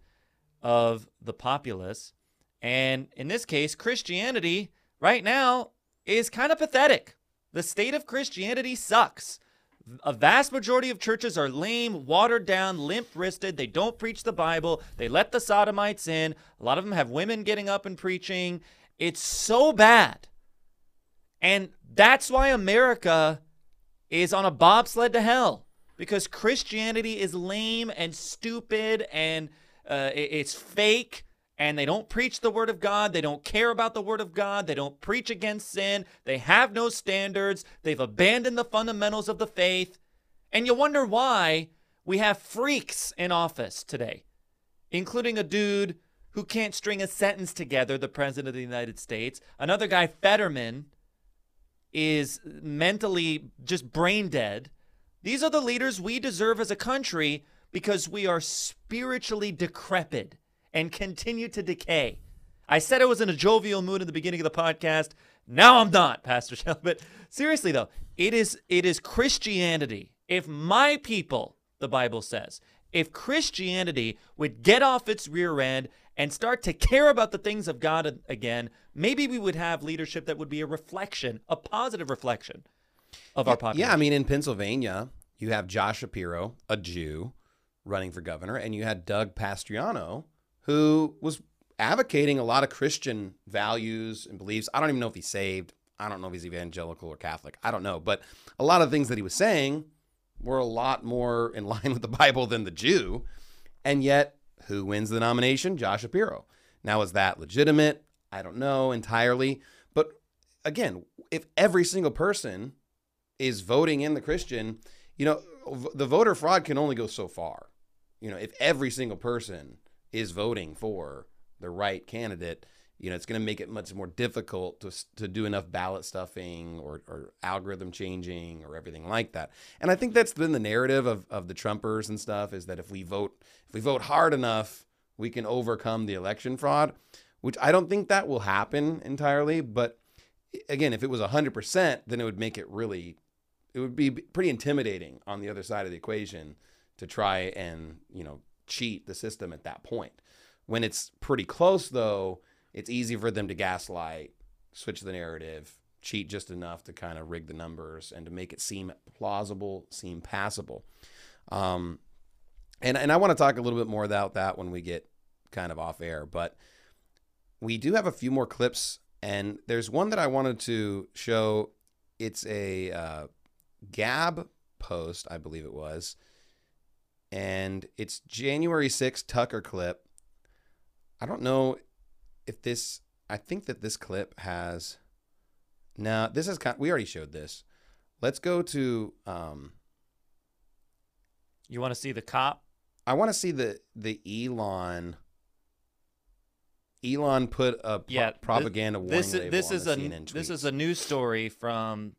of the populace. And in this case, Christianity right now is kind of pathetic. The state of Christianity sucks a vast majority of churches are lame, watered down, limp wristed. They don't preach the Bible. They let the sodomites in. A lot of them have women getting up and preaching. It's so bad. And that's why America is on a bobsled to hell because Christianity is lame and stupid and uh, it's fake and they don't preach the word of God. They don't care about the word of God. They don't preach against sin. They have no standards. They've abandoned the fundamentals of the faith. And you wonder why we have freaks in office today, including a dude who can't string a sentence together, the president of the United States. Another guy, Fetterman, is mentally just brain dead. These are the leaders we deserve as a country because we are spiritually decrepit and continue to decay. I said I was in a jovial mood in the beginning of the podcast. Now I'm not, Pastor Shell. But seriously though, it is it is Christianity. If my people, the Bible says, if Christianity would get off its rear end and start to care about the things of God again, maybe we would have leadership that would be a reflection, a positive reflection of our population. Yeah, I mean, in Pennsylvania, you have Josh Shapiro, a Jew, running for governor, and you had Doug Mastriano, who was advocating a lot of Christian values and beliefs. I don't even know if he's saved. I don't know if he's evangelical or Catholic. I don't know. But a lot of things that he was saying were a lot more in line with the Bible than the Jew. And yet, who wins the nomination? Josh Shapiro. Now, is that legitimate? I don't know entirely. But again, if every single person is voting in the Christian, you know, the voter fraud can only go so far. You know, if every single person is voting for the right candidate, you know, it's going to make it much more difficult to, to do enough ballot stuffing or, or algorithm changing or everything like that. And I think that's been the narrative of, of the Trumpers and stuff is that if we vote if we vote hard enough, we can overcome the election fraud, which I don't think that will happen entirely. But again, if it was 100%, then it would make it really, it would be pretty intimidating on the other side of the equation to try and, you know, cheat the system at that point. When it's pretty close, though, it's easy for them to gaslight, switch the narrative, cheat just enough to kind of rig the numbers and to make it seem plausible, seem passable. Um, and and I want to talk a little bit more about that when we get kind of off air, but we do have a few more clips And there's one that I wanted to show. It's a uh, Gab post, I believe it was. And it's January 6th Tucker clip. I don't know if this, I think that this clip has. Now, this is kind we already showed this. Let's go to. Um, You want to see the cop? I want to see the the Elon. Elon put a pro- yeah, propaganda warning this, label this is a this is a news story from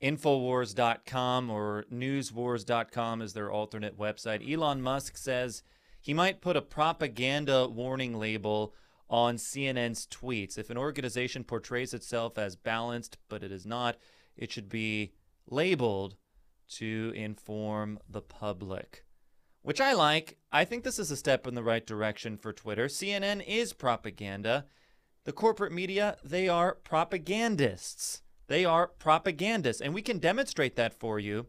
infowars.com or newswars.com is their alternate website elon musk says he might put a propaganda warning label on cnn's tweets if an organization portrays itself as balanced but it is not it should be labeled to inform the public which I like. I think this is a step in the right direction for Twitter. CNN is propaganda. The corporate media, they are propagandists. They are propagandists. And we can demonstrate that for you.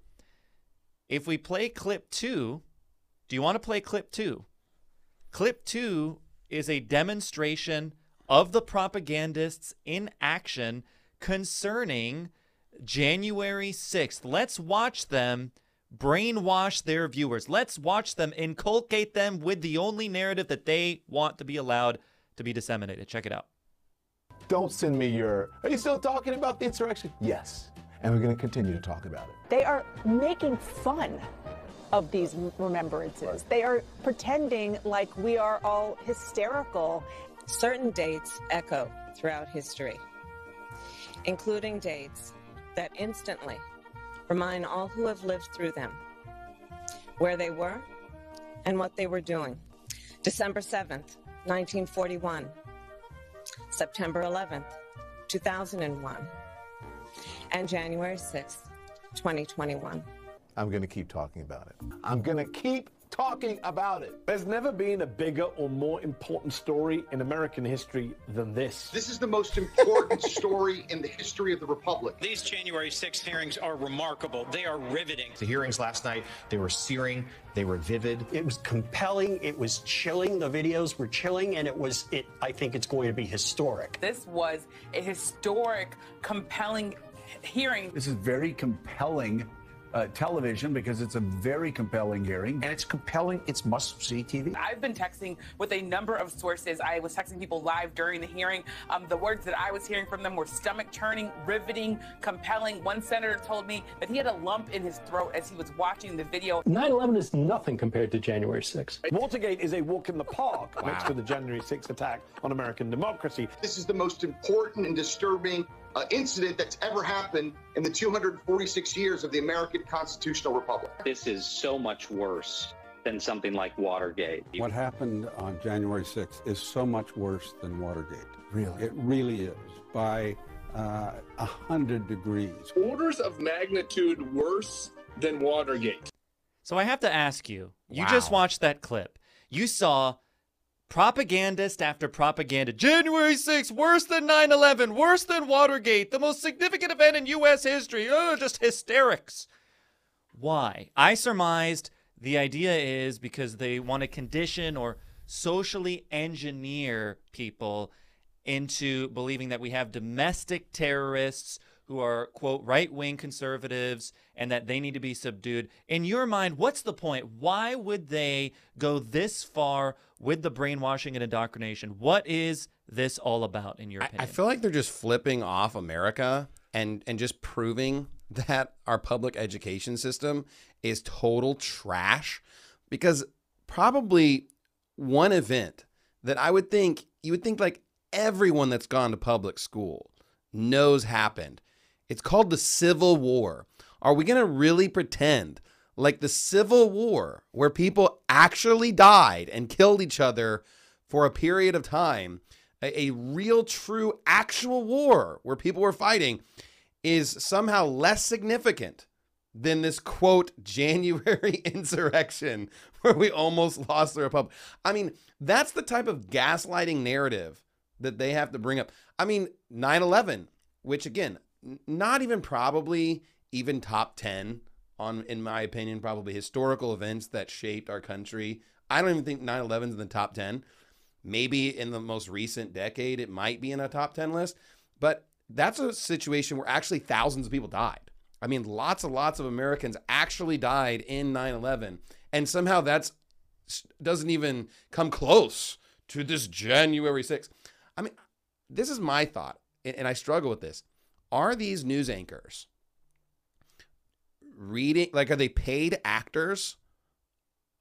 If we play clip two, do you want to play clip two? Clip two is a demonstration of the propagandists in action concerning January 6th. Let's watch them brainwash their viewers. Let's watch them inculcate them with the only narrative that they want to be allowed to be disseminated. Check it out. Don't send me your. Are you still talking about the insurrection? Yes. And we're going to continue to talk about it. They are making fun of these remembrances. They are pretending like we are all hysterical. Certain dates echo throughout history, including dates that instantly remind all who have lived through them where they were and what they were doing. December 7th, 1941, September 11th, 2001, and January 6th, 2021. I'm going to keep talking about it. I'm going to keep talking about it. There's never been a bigger or more important story in American history than this. This is the most important story in the history of the Republic. These January 6th hearings are remarkable. They are riveting. The hearings last night, they were searing, they were vivid. It was compelling, it was chilling. The videos were chilling and it was it I think it's going to be historic. This was a historic, compelling hearing. This is very compelling uh, television because it's a very compelling hearing. And it's compelling, it's must see TV. I've been texting with a number of sources. I was texting people live during the hearing. Um, the words that I was hearing from them were stomach churning, riveting, compelling. One senator told me that he had a lump in his throat as he was watching the video. 9 11 is nothing compared to January 6th. Watergate is a walk in the park wow. next to the January 6th attack on American democracy. This is the most important and disturbing uh, incident that's ever happened in the 246 years of the American constitutional republic. This is so much worse than something like Watergate. What happened on January 6th is so much worse than Watergate. Really? It really is. By uh, a uh, hundred degrees. Orders of magnitude worse than Watergate. So I have to ask you, you Wow. just watched that clip. You saw propagandist after propaganda. January 6th, worse than 9 11, worse than Watergate, the most significant event in U.S. history. Oh, just hysterics. Why? I surmised the idea is because they want to condition or socially engineer people into believing that we have domestic terrorists who are, quote, right wing conservatives and that they need to be subdued. In your mind, what's the point? Why would they go this far with the brainwashing and indoctrination? What is this all about, in your I, opinion? I feel like they're just flipping off America and and just proving that our public education system is total trash because probably one event that I would think you would think like everyone that's gone to public school knows happened. It's called the Civil War. Are we going to really pretend like the Civil War where people actually died and killed each other for a period of time, a, a real true actual war where people were fighting is somehow less significant than this quote January insurrection where we almost lost the republic. I mean, that's the type of gaslighting narrative that they have to bring up. I mean, 9/11, which again, not even probably even top 10 on in my opinion probably historical events that shaped our country. I don't even think 9/11's in the top 10. Maybe in the most recent decade, it might be in a top 10 list, but that's a situation where actually thousands of people died. I mean, lots and lots of Americans actually died in 9 11. And somehow that's doesn't even come close to this January 6th. I mean, this is my thought, and I struggle with this. Are these news anchors reading, like, are they paid actors?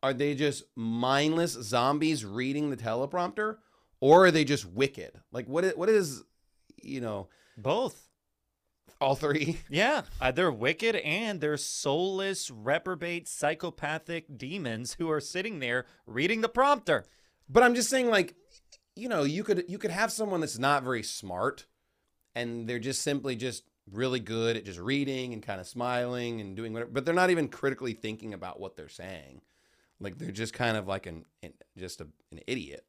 Are they just mindless zombies reading the teleprompter? Or are they just wicked? Like, what is, what is you know, both? All three? Yeah, uh, they're wicked and they're soulless, reprobate, psychopathic demons who are sitting there reading the prompter. But I'm just saying, like, you know, you could you could have someone that's not very smart, and they're just simply just really good at just reading and kind of smiling and doing whatever, but they're not even critically thinking about what they're saying. Like they're just kind of like an, an just a, an idiot,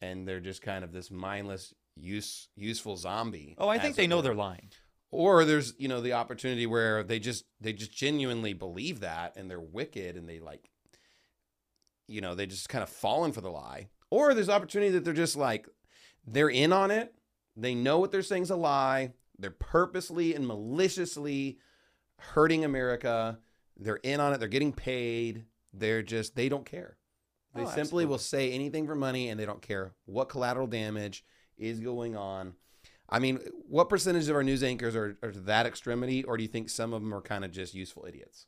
and they're just kind of this mindless, use useful zombie. Oh, I think they know they're lying. Or there's you know the opportunity where they just they just genuinely believe that and they're wicked and they like you know they just kind of fallen for the lie. Or there's opportunity that they're just like they're in on it. They know what they're saying's a lie. They're purposely and maliciously hurting America. They're in on it. They're getting paid. They're just they don't care. They Oh, simply will say anything for money and they don't care what collateral damage is going on. I mean, what percentage of our news anchors are, are to that extremity, or do you think some of them are kind of just useful idiots?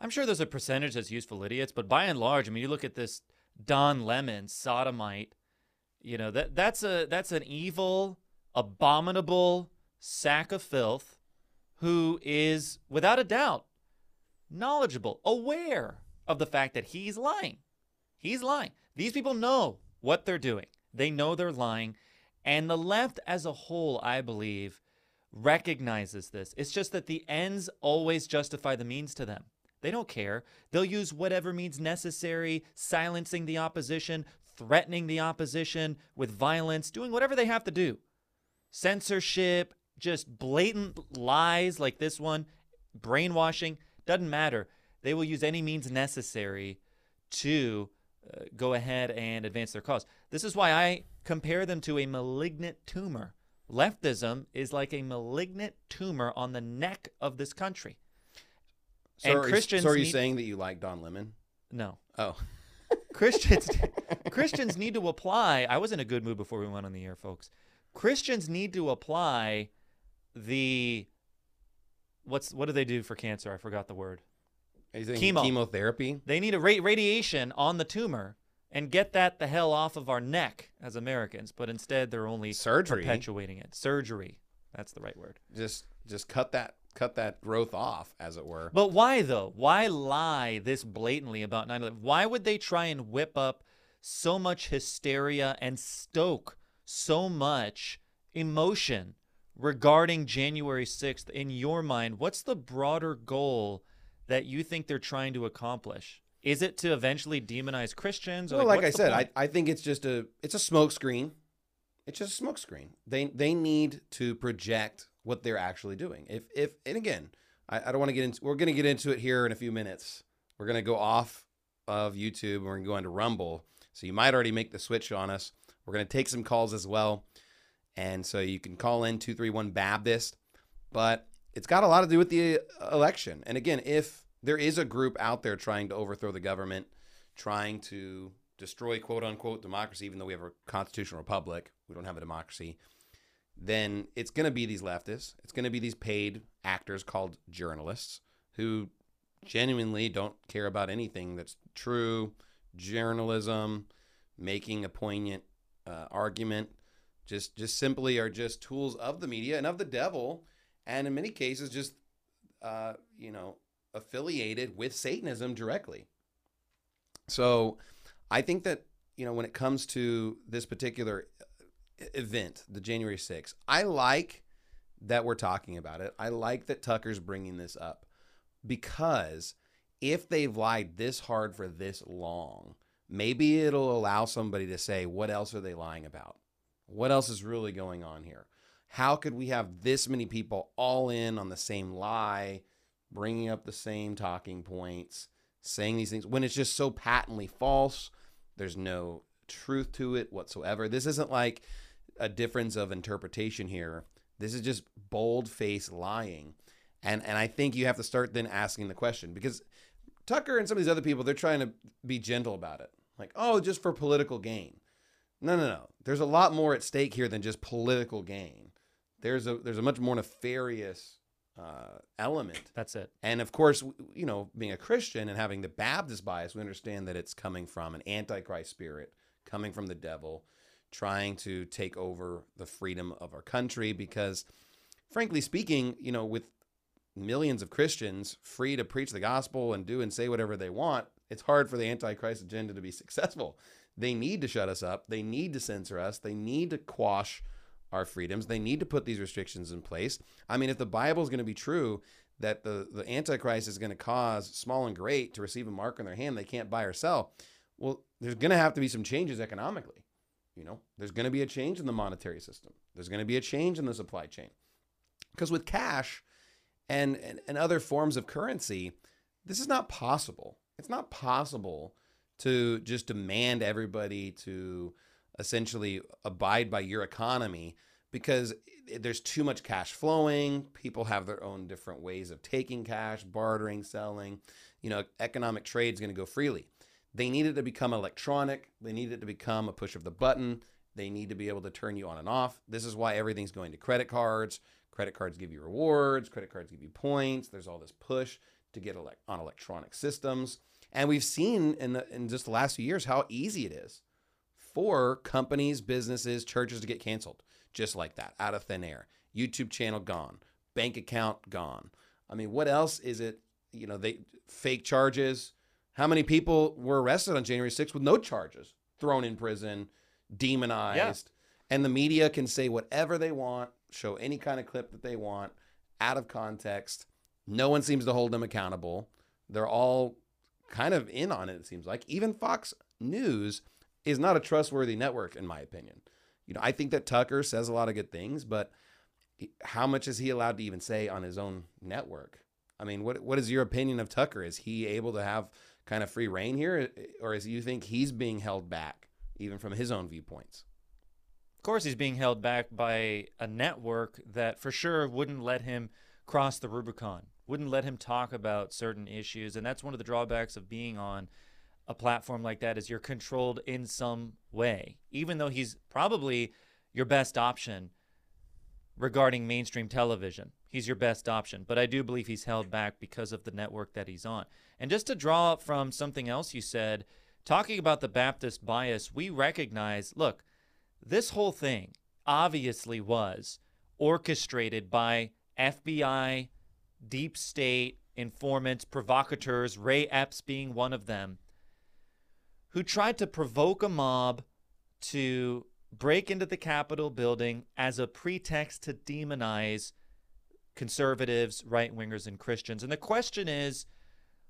I'm sure there's a percentage that's useful idiots, but by and large, I mean, you look at this Don Lemon sodomite. You know that that's a that's an evil, abominable sack of filth, who is without a doubt knowledgeable, aware of the fact that he's lying. He's lying. These people know what they're doing. They know they're lying, and the left as a whole, I believe, recognizes this. It's just that the ends always justify the means to them. They don't care. They'll use whatever means necessary, silencing the opposition, threatening the opposition with violence, doing whatever they have to do. Censorship, just blatant lies like this one, brainwashing, doesn't matter. They will use any means necessary to uh, go ahead and advance their cause. This is why I compare them to a malignant tumor. Leftism is like a malignant tumor on the neck of this country. So, and are, Christians so are you need- saying that you like Don Lemon? No. Oh. Christians Christians need to apply. I was in a good mood before we went on the air, folks. Christians need to apply the what's what do they do for cancer? I forgot the word. Are you saying Chemo. chemotherapy? They need a ra- radiation on the tumor and get that the hell off of our neck as Americans, but instead they're only Surgery. perpetuating it. Surgery. That's the right word. Just just cut that cut that growth off, as it were. But why though? Why lie this blatantly about 9/11? Why would they try and whip up so much hysteria and stoke so much emotion regarding January 6th in your mind? What's the broader goal that you think they're trying to accomplish? Is it to eventually demonize Christians? Well, like I said, I, point? I think it's just a it's a smoke screen. It's just a smoke screen. They they need to project what they're actually doing. If if and again, I, I don't want to get into we're gonna get into it here in a few minutes. We're gonna go off of YouTube and we're gonna go into Rumble. So you might already make the switch on us. We're gonna take some calls as well. And so you can call in 231 Baptist. But it's got a lot to do with the uh, election. And again, if there is a group out there trying to overthrow the government, trying to destroy quote unquote democracy, even though we have a constitutional republic, we don't have a democracy, then it's going to be these leftists. It's going to be these paid actors called journalists who genuinely don't care about anything that's true, journalism, making a poignant uh, argument, just just simply are just tools of the media and of the devil, and in many cases just uh, you know affiliated with Satanism directly. So I think that, you know, when it comes to this particular event, the January 6th, I like that we're talking about it. I like that Tucker's bringing this up because if they've lied this hard for this long, maybe it'll allow somebody to say, what else are they lying about? What else is really going on here? How could we have this many people all in on the same lie, bringing up the same talking points, saying these things when it's just so patently false? There's no truth to it whatsoever. This isn't like a difference of interpretation here. This is just bold face lying. And and I think you have to start then asking the question because Tucker and some of these other people, they're trying to be gentle about it. Like, oh, just for political gain. No, no, no. There's a lot more at stake here than just political gain. There's a there's a much more nefarious uh, element. That's it. And of course, you know, being a Christian and having the Baptist bias, we understand that it's coming from an antichrist spirit, coming from the devil, trying to take over the freedom of our country. Because, frankly speaking, you know, with millions of Christians free to preach the gospel and do and say whatever they want, it's hard for the antichrist agenda to be successful. They need to shut us up. They need to censor us. They need to quash our freedoms. They need to put these restrictions in place. I mean, if the Bible is going to be true, that the, the Antichrist is going to cause small and great to receive a mark on their hand they can't buy or sell, well, there's going to have to be some changes economically. You know, there's going to be a change in the monetary system. There's going to be a change in the supply chain. Because with cash and, and, and other forms of currency, this is not possible. It's not possible to just demand everybody to essentially abide by your economy because there's too much cash flowing. People have their own different ways of taking cash, bartering, selling. You know, economic trade is going to go freely. They need it to become electronic. They need it to become a push of the button. They need to be able to turn you on and off. This is why everything's going to credit cards. Credit cards give you rewards. Credit cards give you points. There's all this push to get on electronic systems. And we've seen in, the, in just the last few years how easy it is for companies, businesses, churches to get canceled just like that, out of thin air. YouTube channel gone, bank account gone. I mean, what else is it? You know, they fake charges. How many people were arrested on January 6th with no charges, thrown in prison, demonized? Yeah. And the media can say whatever they want, show any kind of clip that they want, out of context. No one seems to hold them accountable. They're all kind of in on it, it seems like. Even Fox News is not a trustworthy network, in my opinion. You know, I think that Tucker says a lot of good things, but how much is he allowed to even say on his own network? I mean, what what is your opinion of Tucker? Is he able to have kind of free reign here, or is you think he's being held back even from his own viewpoints? Of course, he's being held back by a network that for sure wouldn't let him cross the Rubicon, wouldn't let him talk about certain issues, and that's one of the drawbacks of being on a platform like that is you're controlled in some way, even though he's probably your best option regarding mainstream television. He's your best option, but I do believe he's held back because of the network that he's on. And just to draw from something else you said, talking about the Baptist bias, we recognize look, this whole thing obviously was orchestrated by FBI, deep state, informants, provocateurs, Ray Epps being one of them who tried to provoke a mob to break into the Capitol building as a pretext to demonize conservatives, right wingers, and Christians. And the question is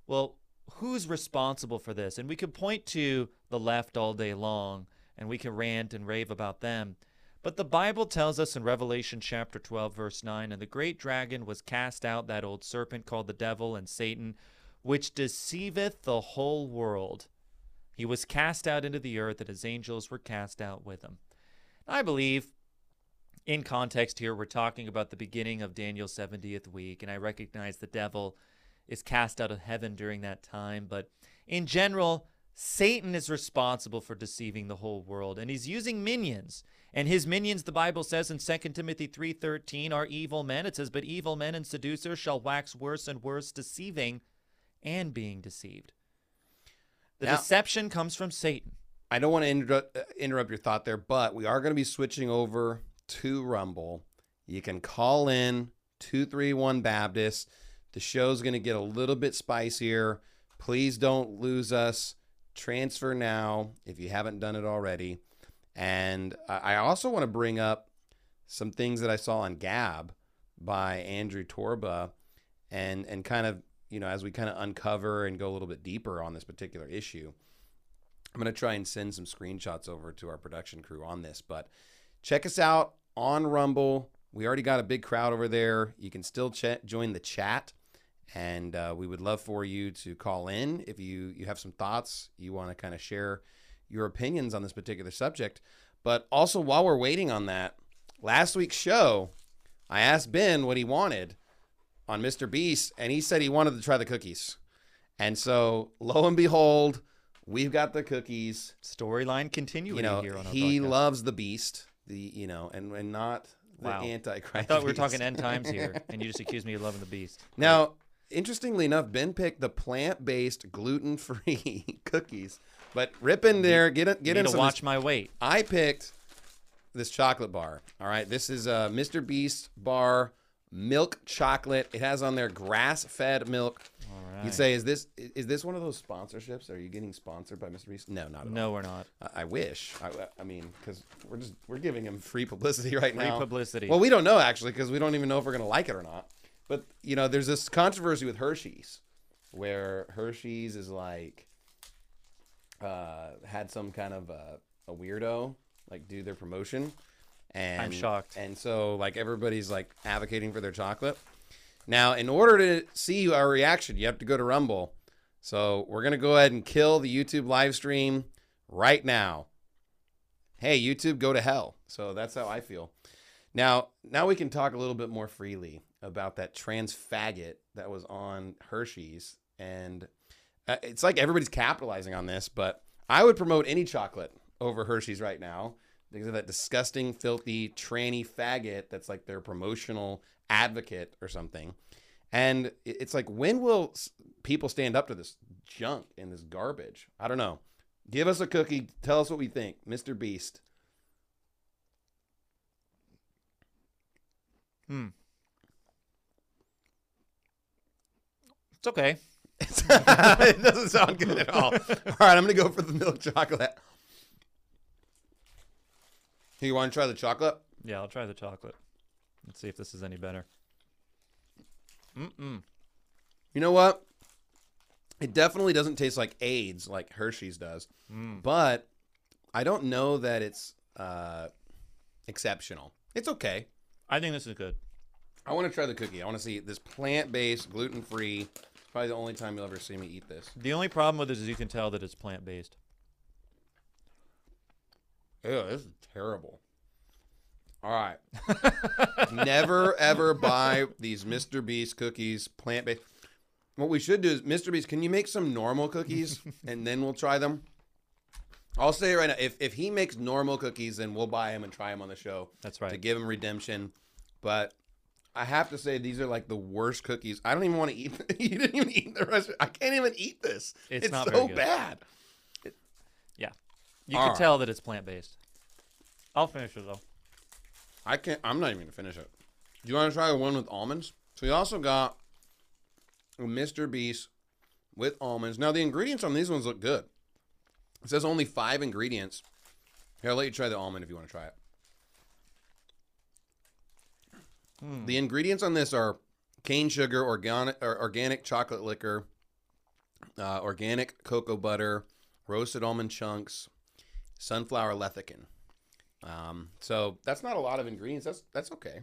well, who's responsible for this? And we could point to the left all day long and we can rant and rave about them. But the Bible tells us in Revelation chapter 12, verse 9, and the great dragon was cast out, that old serpent called the devil and Satan, which deceiveth the whole world. He was cast out into the earth, and his angels were cast out with him. I believe, in context here, we're talking about the beginning of Daniel's 70th week, and I recognize the devil is cast out of heaven during that time. But in general, Satan is responsible for deceiving the whole world, and he's using minions. And his minions, the Bible says in 2 Timothy 3.13, are evil men. It says, But evil men and seducers shall wax worse and worse, deceiving and being deceived. The now, deception comes from Satan. I don't want to interrupt, uh, interrupt your thought there, but we are going to be switching over to Rumble. You can call in 231 Baptist. The show's going to get a little bit spicier. Please don't lose us. Transfer now if you haven't done it already. And I also want to bring up some things that I saw on Gab by Andrew Torba and and kind of you know, as we kind of uncover and go a little bit deeper on this particular issue, I'm going to try and send some screenshots over to our production crew on this. But check us out on Rumble. We already got a big crowd over there. You can still ch- join the chat, and uh, we would love for you to call in if you you have some thoughts you want to kind of share your opinions on this particular subject. But also, while we're waiting on that, last week's show, I asked Ben what he wanted on Mr. Beast, and he said he wanted to try the cookies. And so, lo and behold, we've got the cookies. Storyline continuing You know, here on our he broadcast. loves the Beast, the you know, and and not the Wow. Antichrist. I thought we were beast. talking end times here, and you just accused me of loving the beast. Now, interestingly enough, Ben picked the plant-based, gluten-free cookies. But rip in there, get it, get in to some watch this- my weight. I picked this chocolate bar. All right, this is uh, a Mr. Beast bar milk chocolate. It has on there grass-fed milk. All You'd say, is this is this one of those sponsorships? Are you getting sponsored by Mr. Beast? No, not at No, all. No, we're not. I, I wish. I, I mean, because we're just we're giving him free publicity right Free now. Free publicity. Well, we don't know actually because we don't even know if we're gonna like it or not. But you know, there's this controversy with Hershey's, where Hershey's is like uh, had some kind of a, a weirdo like do their promotion, and I'm shocked. And so like everybody's like advocating for their chocolate. Now, in order to see our reaction, you have to go to Rumble. So we're gonna go ahead and kill the YouTube live stream right now. Hey, YouTube, go to hell. So that's how I feel. Now, now we can talk a little bit more freely about that trans faggot that was on Hershey's, and uh, it's like everybody's capitalizing on this. But I would promote any chocolate over Hershey's right now because of that disgusting, filthy, tranny faggot that's like their promotional advocate or something. And it's like, when will people stand up to this junk and this garbage? I don't know. Give us a cookie. Tell us what we think, Mr. Beast. Hmm. It's okay. it doesn't sound good at all. All right, I'm gonna go for the milk chocolate. You want to try the chocolate? Yeah, I'll try the chocolate. Let's see if this is any better. Mm-mm. You know what? It definitely doesn't taste like AIDS like Hershey's does, Mm. but I don't know that it's uh, exceptional. It's okay. I think this is good. I want to try the cookie. I want to see this plant-based, gluten-free. Probably the only time you'll ever see me eat this. The only problem with it is you can tell that it's plant based. Ew, this is terrible. All right. Never ever buy these Mr. Beast cookies plant based. What we should do is, Mr. Beast, can you make some normal cookies and then we'll try them? I'll say it right now. If, if he makes normal cookies, then we'll buy him and try him on the show. That's right. To give him redemption. But I have to say, these are like the worst cookies. I don't even want to eat. you didn't even eat the rest. I can't even eat this. It's It's, not so very good. bad. Yeah. You All can right. tell that it's plant based. I'll finish it though. I can't. I'm not even gonna finish it. Do you want to try the one with almonds? So we also got a Mr. Beast with almonds. Now the ingredients on these ones look good. It says only five ingredients. Here, I'll let you try the almond if you want to try it. Hmm. The ingredients on this are cane sugar, organic or organic chocolate liquor, uh, organic cocoa butter, roasted almond chunks, sunflower lecithin. Um, so that's not a lot of ingredients. That's that's okay.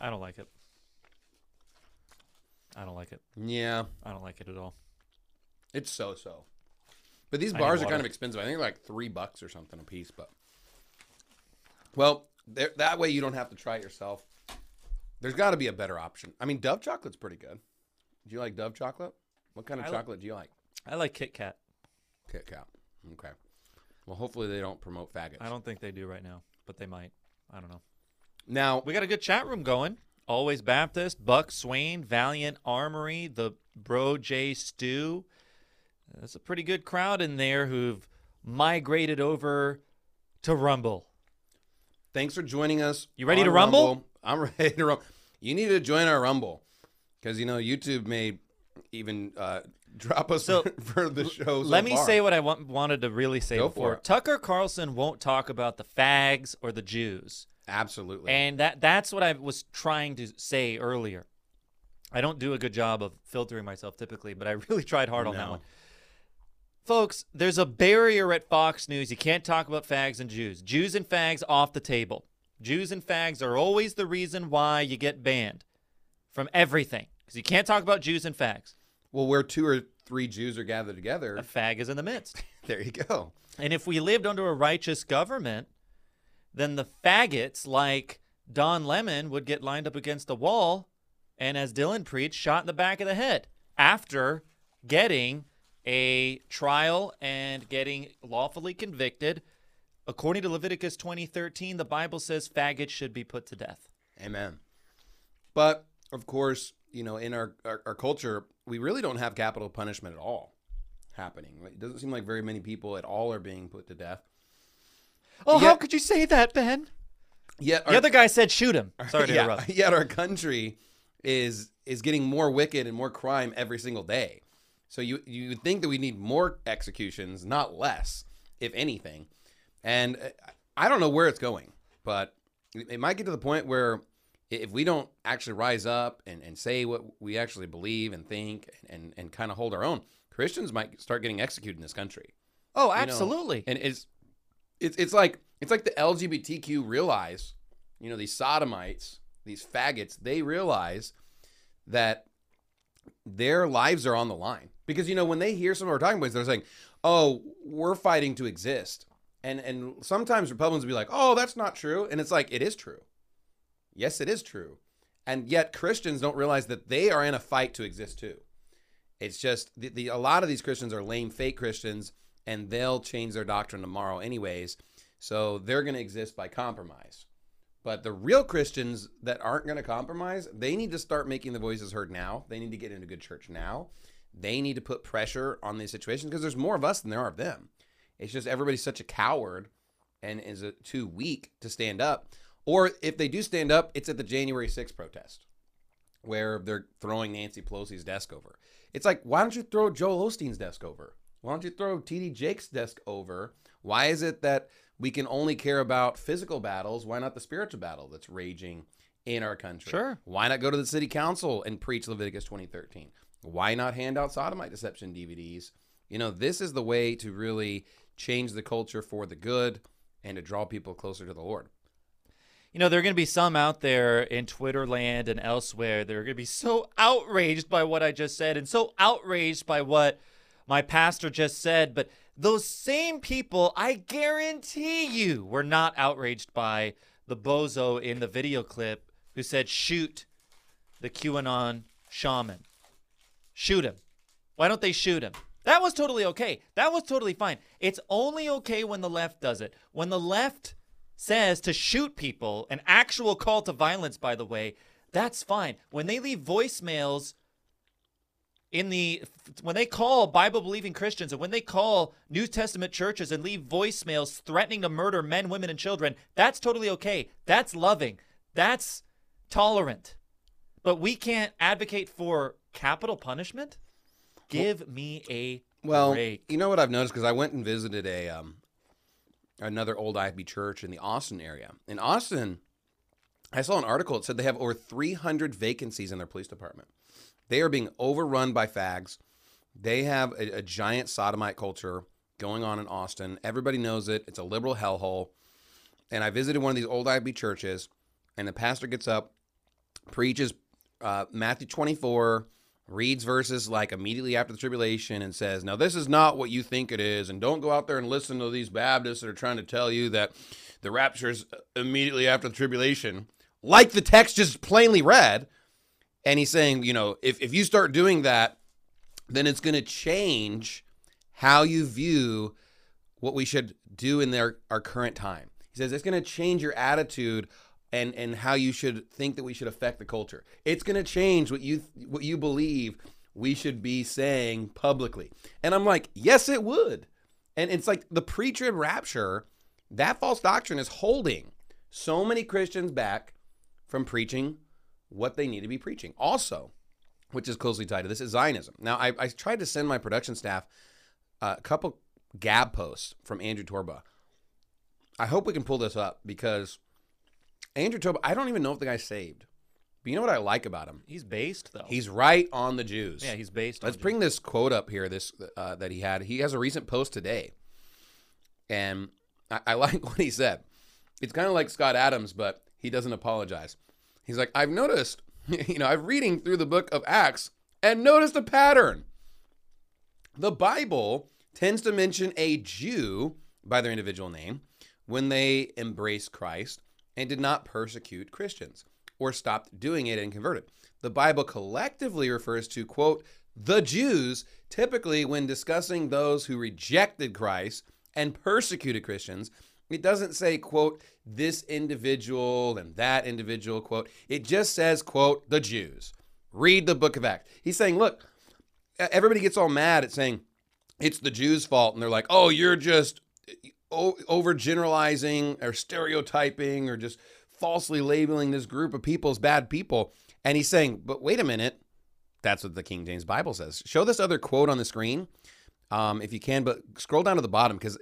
I don't like it. I don't like it. Yeah, I don't like it at all. it's so so. But these I bars are kind of expensive. I think like three bucks or something a piece. But well, there- that way you don't have to try it yourself. There's got to be a better option. I mean, Dove chocolate's pretty good. Do you like Dove chocolate? What kind of I chocolate do you like? I like Kit Kat. Kit Kat. Okay. Well, hopefully they don't promote faggots. I don't think they do right now, but they might. I don't know. Now We got a good chat room going. Always Baptist, Buck Swain, Valiant Armory, the Bro J Stew. That's a pretty good crowd in there who've migrated over to Rumble. Thanks for joining us. You ready to rumble? I'm ready to rumble. You need to join our Rumble because you know YouTube may even uh, drop us So, for the show. so Let me far. say what I want, wanted to really say Go before. for. Tucker Carlson won't talk about the fags or the Jews. Absolutely. And that that's what I was trying to say earlier. I don't do a good job of filtering myself typically, but I really tried hard on that one. Folks, there's a barrier at Fox News. You can't talk about fags and Jews. Jews and fags off the table. Jews and fags are always the reason why you get banned from everything because you can't talk about Jews and fags. Well, where two or three Jews are gathered together, a fag is in the midst. there you go. And if we lived under a righteous government, then the faggots like Don Lemon would get lined up against the wall and, as Dylan preached, shot in the back of the head after getting a trial and getting lawfully convicted. According to Leviticus 20:13, the Bible says faggots should be put to death. Amen. But of course, you know, in our, our, our culture, we really don't have capital punishment at all happening. It doesn't seem like very many people at all are being put to death. Oh, Yet- how could you say that, Ben? Yet The other guy said shoot him. Sorry to yeah, interrupt. Yet our country is is getting more wicked and more crime every single day. So you you would think that we need more executions, not less, if anything. And uh, I don't know where it's going, but it it might get to the point where if we don't actually rise up and, and say what we actually believe and think and, and kind of hold our own, Christians might start getting executed in this country. Oh, You know, absolutely. and it's it's it's like it's like the LGBTQ realize, you know, these sodomites, these faggots, they realize that their lives are on the line because you know when they hear some of our talking points, they're saying, "Oh, we're fighting to exist," and and sometimes Republicans will be like, "Oh, that's not true," and it's like it is true. Yes, it is true, and yet Christians don't realize that they are in a fight to exist too. It's just the, the a lot of these Christians are lame fake Christians and they'll change their doctrine tomorrow anyways. So they're going to exist by compromise. But the real Christians that aren't going to compromise, they need to start making the voices heard now. They need to get into good church now. They need to put pressure on these situations because there's more of us than there are of them. It's just everybody's such a coward and is too weak to stand up. Or if they do stand up, it's at the January 6th protest where they're throwing Nancy Pelosi's desk over. It's like, why don't you throw Joel Osteen's desk over? Why don't you throw TD Jakes' desk over? Why is it that we can only care about physical battles? Why not the spiritual battle that's raging in our country? Sure. Why not go to the city council and preach Leviticus 2013? Why not hand out sodomite deception DVDs? You know, this is the way to really change the culture for the good and to draw people closer to the Lord. You know, there are going to be some out there in Twitter land and elsewhere that are going to be so outraged by what I just said and so outraged by what my pastor just said. But those same people, I guarantee you, were not outraged by the bozo in the video clip who said, shoot the QAnon shaman. Shoot him. Why don't they shoot him? That was totally okay. That was totally fine. It's only okay when the left does it. When the left says to shoot people, an actual call to violence, by the way, that's fine. When they leave voicemails in the when they call Bible believing Christians and when they call New Testament churches and leave voicemails threatening to murder men, women, and children, that's totally okay. That's loving. That's tolerant. But we can't advocate for capital punishment. Give me a Well, break. you know what I've noticed because I went and visited a um, another old IFB church in the Austin area. In Austin, I saw an article. that said they have over 300 vacancies in their police department. They are being overrun by fags. They have a, a giant sodomite culture going on in Austin. Everybody knows it. It's a liberal hellhole. And I visited one of these old IFB churches, and the pastor gets up, preaches uh, Matthew 24, reads verses like immediately after the tribulation, and says, Now, this is not what you think it is. And don't go out there and listen to these Baptists that are trying to tell you that the rapture is uh, immediately after the tribulation, like the text just plainly read. And he's saying, you know, if, if you start doing that, then it's going to change how you view what we should do in their our current time. He says it's going to change your attitude and and how you should think that we should affect the culture. It's going to change what you what you believe we should be saying publicly. And I'm like, yes, it would. And it's like the pre-trib rapture, that false doctrine is holding so many Christians back from preaching what they need to be preaching. Also, which is closely tied to this, is Zionism. Now, I, I tried to send my production staff a couple Gab posts from Andrew Torba. I hope we can pull this up because Andrew Torba, I don't even know if the guy's saved. But you know what I like about him? He's based though. He's right on the Jews. Yeah, he's based. Let's bring this quote up here. This uh, that he had. He has a recent post today, and I, I like what he said. It's kind of like Scott Adams, but he doesn't apologize. He's like, I've noticed, you know, I'm reading through the book of Acts and noticed a pattern. The Bible tends to mention a Jew by their individual name when they embrace Christ and did not persecute Christians or stopped doing it and converted. The Bible collectively refers to, quote, the Jews, typically when discussing those who rejected Christ and persecuted Christians. It doesn't say, quote, this individual and that individual, quote. It just says, quote, the Jews. Read the book of Acts. He's saying, look, everybody gets all mad at saying it's the Jews' fault. And they're like, oh, you're just overgeneralizing or stereotyping or just falsely labeling this group of people as bad people. And he's saying, but wait a minute. That's what the King James Bible says. Show this other quote on the screen um, if you can, but scroll down to the bottom because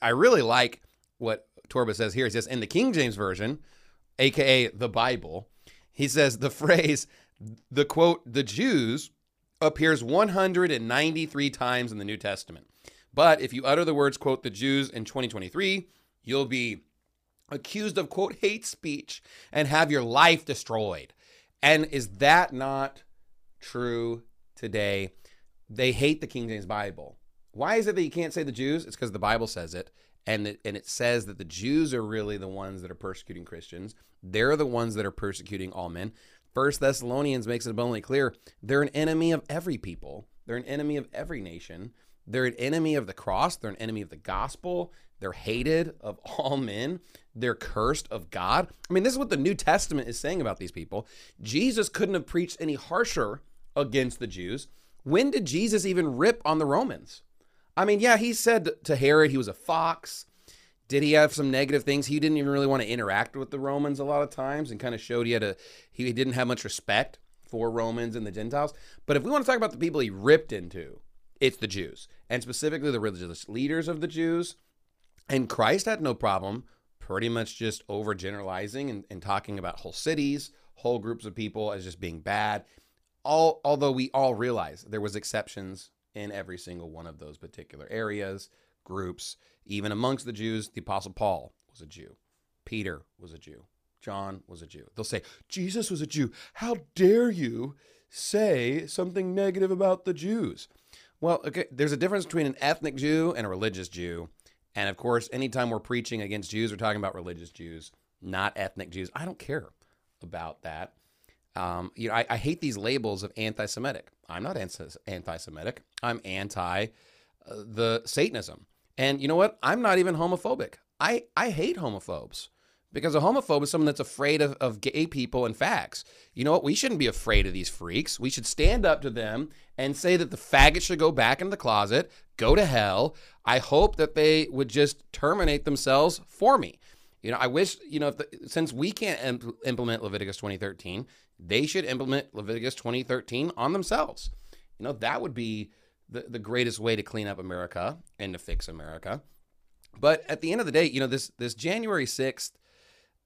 I really like what Torba says here. He says, in the King James Version, aka the Bible, he says the phrase, the quote, the Jews appears 193 times in the New Testament. But if you utter the words, quote, the Jews in 2023, you'll be accused of, quote, hate speech and have your life destroyed. And is that not true today? They hate the King James Bible. Why is it that you can't say the Jews? It's because the Bible says it. And it, and it says that the Jews are really the ones that are persecuting Christians. They're the ones that are persecuting all men. First Thessalonians makes it abundantly clear they're an enemy of every people. They're an enemy of every nation. They're an enemy of the cross. They're an enemy of the gospel. They're hated of all men. They're cursed of God. I mean, this is what the New Testament is saying about these people. Jesus couldn't have preached any harsher against the Jews. When did Jesus even rip on the Romans? I mean, yeah, he said to Herod he was a fox. Did he have some negative things? He didn't even really want to interact with the Romans a lot of times and kind of showed he had a he didn't have much respect for Romans and the Gentiles. But if we want to talk about the people he ripped into, it's the Jews, and specifically the religious leaders of the Jews. And Christ had no problem pretty much just overgeneralizing and, and talking about whole cities, whole groups of people as just being bad. All although we all realize there was exceptions in every single one of those particular areas, groups. Even amongst the Jews, the Apostle Paul was a Jew. Peter was a Jew. John was a Jew. They'll say, Jesus was a Jew. How dare you say something negative about the Jews? Well, okay, there's a difference between an ethnic Jew and a religious Jew. And of course, anytime we're preaching against Jews, we're talking about religious Jews, not ethnic Jews. I don't care about that. Um, you know, I, I, hate these labels of anti-Semitic. I'm not anti-Semitic. I'm anti uh, the Satanism. And you know what? I'm not even homophobic. I, I hate homophobes because a homophobe is someone that's afraid of, of gay people and facts. You know what? We shouldn't be afraid of these freaks. We should stand up to them and say that the faggot should go back in the closet, go to hell. I hope that they would just terminate themselves for me. You know, I wish, you know, the, since we can't imp- implement Leviticus 2013, they should implement Leviticus 2013 on themselves. You know, that would be the, the greatest way to clean up America and to fix America. But at the end of the day, you know, this this January 6th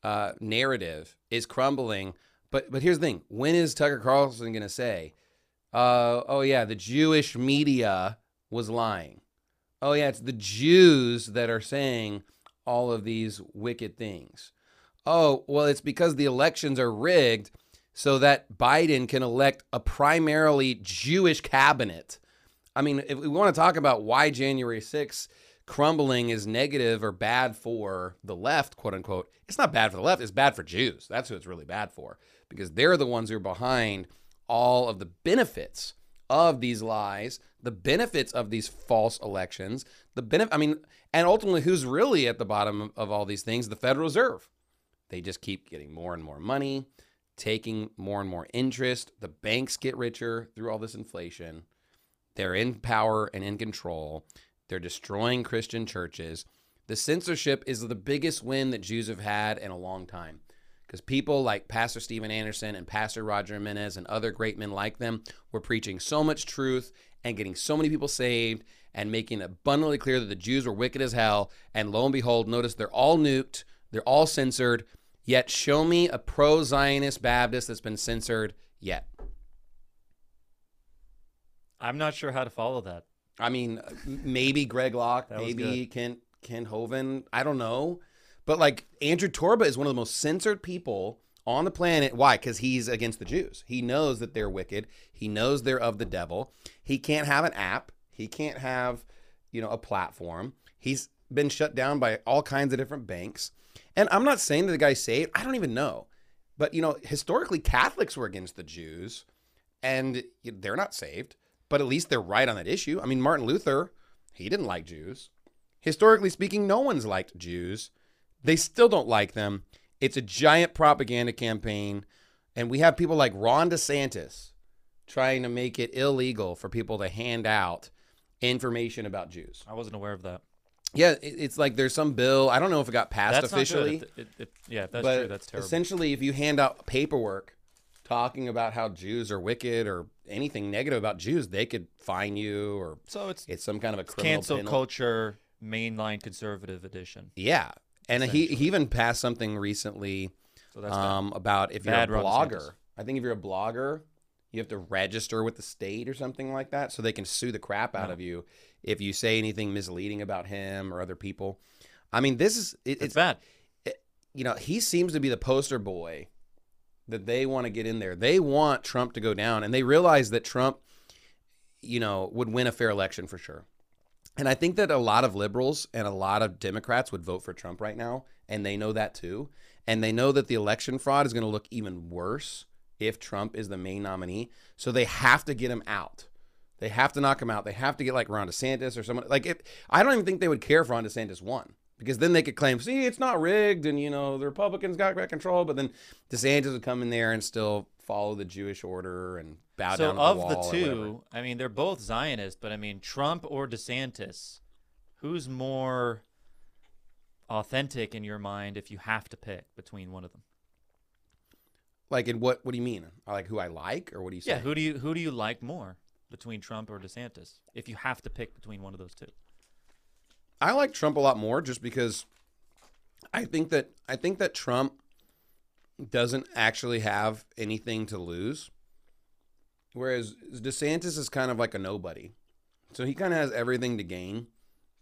uh, narrative is crumbling. But but here's the thing: when is Tucker Carlson going to say, uh, "Oh yeah, the Jewish media was lying"? Oh yeah, it's the Jews that are saying all of these wicked things. Oh well, it's because the elections are rigged so that Biden can elect a primarily Jewish cabinet. I mean, if we want to talk about why January 6th crumbling is negative or bad for the left, quote unquote, it's not bad for the left. It's bad for Jews. That's who it's really bad for because they're the ones who are behind all of the benefits of these lies, the benefits of these false elections, the benefit, I mean, and ultimately who's really at the bottom of all these things? The Federal Reserve. They just keep getting more and more money taking more and more interest. The banks get richer through all this inflation. They're in power and in control. They're destroying Christian churches. The censorship is the biggest win that Jews have had in a long time. Because people like Pastor Steven Anderson and Pastor Roger Jimenez and other great men like them were preaching so much truth and getting so many people saved and making abundantly clear that the Jews were wicked as hell. And lo and behold, notice they're all nuked, they're all censored, Yet show me a pro Zionist Baptist that's been censored yet. I'm not sure how to follow that. I mean, uh, maybe Greg Locke, maybe Kent Kent Hovind. I don't know. But like Andrew Torba is one of the most censored people on the planet. Why? Because he's against the Jews. He knows that they're wicked. He knows they're of the devil. He can't have an app. He can't have, you know, a platform. He's been shut down by all kinds of different banks. And I'm not saying that the guy's saved. I don't even know. But, you know, historically, Catholics were against the Jews and they're not saved, but at least they're right on that issue. I mean, Martin Luther, he didn't like Jews. Historically speaking, no one's liked Jews. They still don't like them. It's a giant propaganda campaign. And we have people like Ron DeSantis trying to make it illegal for people to hand out information about Jews. I wasn't aware of that. Yeah, it's like there's some bill. I don't know if it got passed That's officially. It- it- it- yeah, that's but true, that's terrible. Essentially, if you hand out paperwork talking about how Jews are wicked or anything negative about Jews, they could fine you or So it's it's some kind of a criminal Cancel penalty. culture, mainline conservative edition. Yeah, and he he even passed something recently So that's um, about if you're a blogger. I think if you're a blogger, you have to register with the state or something like that, so they can sue the crap out No. of you if you say anything misleading about him or other people. I mean, this is it, it's bad. it- you know, he seems to be the poster boy that they want to get in there. They want Trump to go down, and they realize that Trump, you know, would win a fair election for sure. And I think that a lot of liberals and a lot of Democrats would vote for Trump right now, and they know that too. And they know that the election fraud is going to look even worse if Trump is the main nominee. So they have to get him out. They have to knock him out. They have to get like Ron DeSantis or someone like it. I don't even think they would care if Ron DeSantis won because then they could claim, see, it's not rigged, and you know the Republicans got back control. But then DeSantis would come in there and still follow the Jewish order and bow so down. of the, the, wall or whatever. two, I mean, they're both Zionists, but I mean, Trump or DeSantis, who's more authentic in your mind if you have to pick between one of them? Like, in what? What do you mean? Like who I like, or what do you say? Yeah, who do you who do you like more between Trump or DeSantis if you have to pick between one of those two? I like Trump a lot more just because I think that I think that Trump doesn't actually have anything to lose. Whereas DeSantis is kind of like a nobody. So he kind of has everything to gain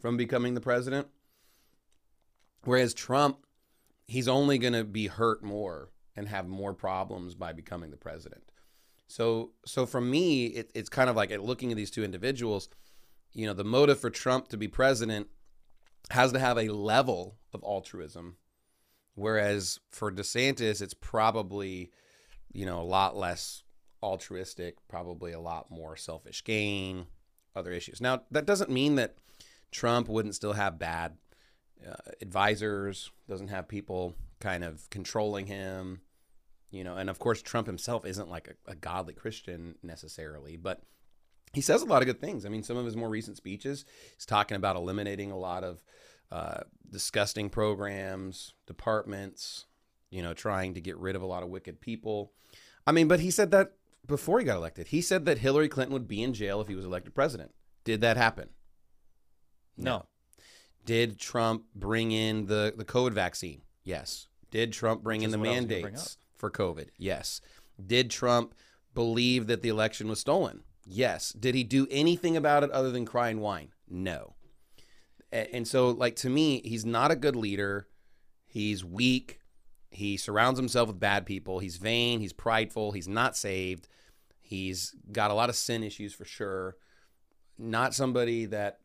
from becoming the president. Whereas Trump, he's only going to be hurt more and have more problems by becoming the president. So, so for me, it, it's kind of like looking at these two individuals, you know, the motive for Trump to be president has to have a level of altruism, whereas for DeSantis, it's probably, you know, a lot less altruistic, probably a lot more selfish gain, other issues. Now, that doesn't mean that Trump wouldn't still have bad uh, advisors, doesn't have people kind of controlling him, you know, and of course, Trump himself isn't like a, a godly Christian necessarily, but he says a lot of good things. I mean, some of his more recent speeches, he's talking about eliminating a lot of uh, disgusting programs, departments, you know, trying to get rid of a lot of wicked people. I mean, but he said that before he got elected. He said that Hillary Clinton would be in jail if he was elected president. Did that happen? No. Did Trump bring in the, the COVID vaccine? Yes. Did Trump bring Which in the what I was gonna bring mandates for COVID? Yes. Did Trump believe that the election was stolen? Yes. Did he do anything about it other than cry and whine? No. And so, like, to me, he's not a good leader. He's weak. He surrounds himself with bad people. He's vain. He's prideful. He's not saved. He's got a lot of sin issues for sure. Not somebody that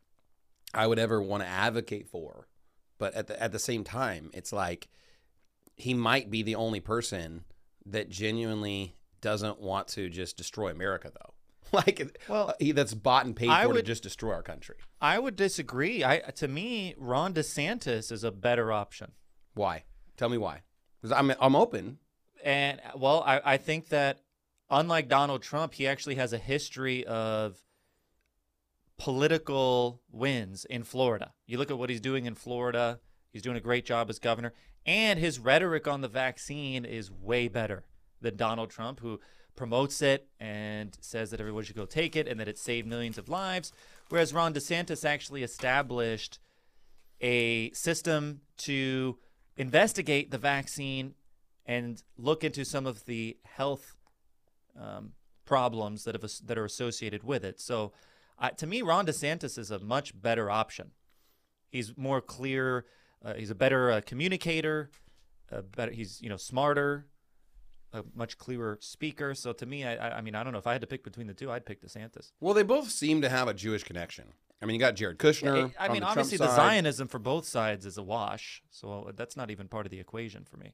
I would ever want to advocate for. But at the at the same time, it's like he might be the only person that genuinely doesn't want to just destroy America, though. Like, well, he that's bought and paid I for would- to just destroy our country. I would disagree. I to me, Ron DeSantis is a better option. Why? Tell me why. Because I'm I'm open. And well, I, I think that unlike Donald Trump, he actually has a history of political wins in Florida. You look at what he's doing in Florida, he's doing a great job as governor, and his rhetoric on the vaccine is way better than Donald Trump, who promotes it and says that everyone should go take it and that it saved millions of lives. Whereas Ron DeSantis actually established a system to investigate the vaccine and look into some of the health um, problems that have that are associated with it. So, uh, to me, Ron DeSantis is a much better option. He's more clear. Uh, he's a better uh, communicator. Uh, better. He's you know smarter. A much clearer speaker. So to me, I, I I mean, I don't know if I had to pick between the two, I'd pick DeSantis. Well, they both seem to have a Jewish connection. I mean, you got Jared Kushner. I on mean, the obviously, the. Zionism for both sides is a wash, so that's not even part of the equation for me.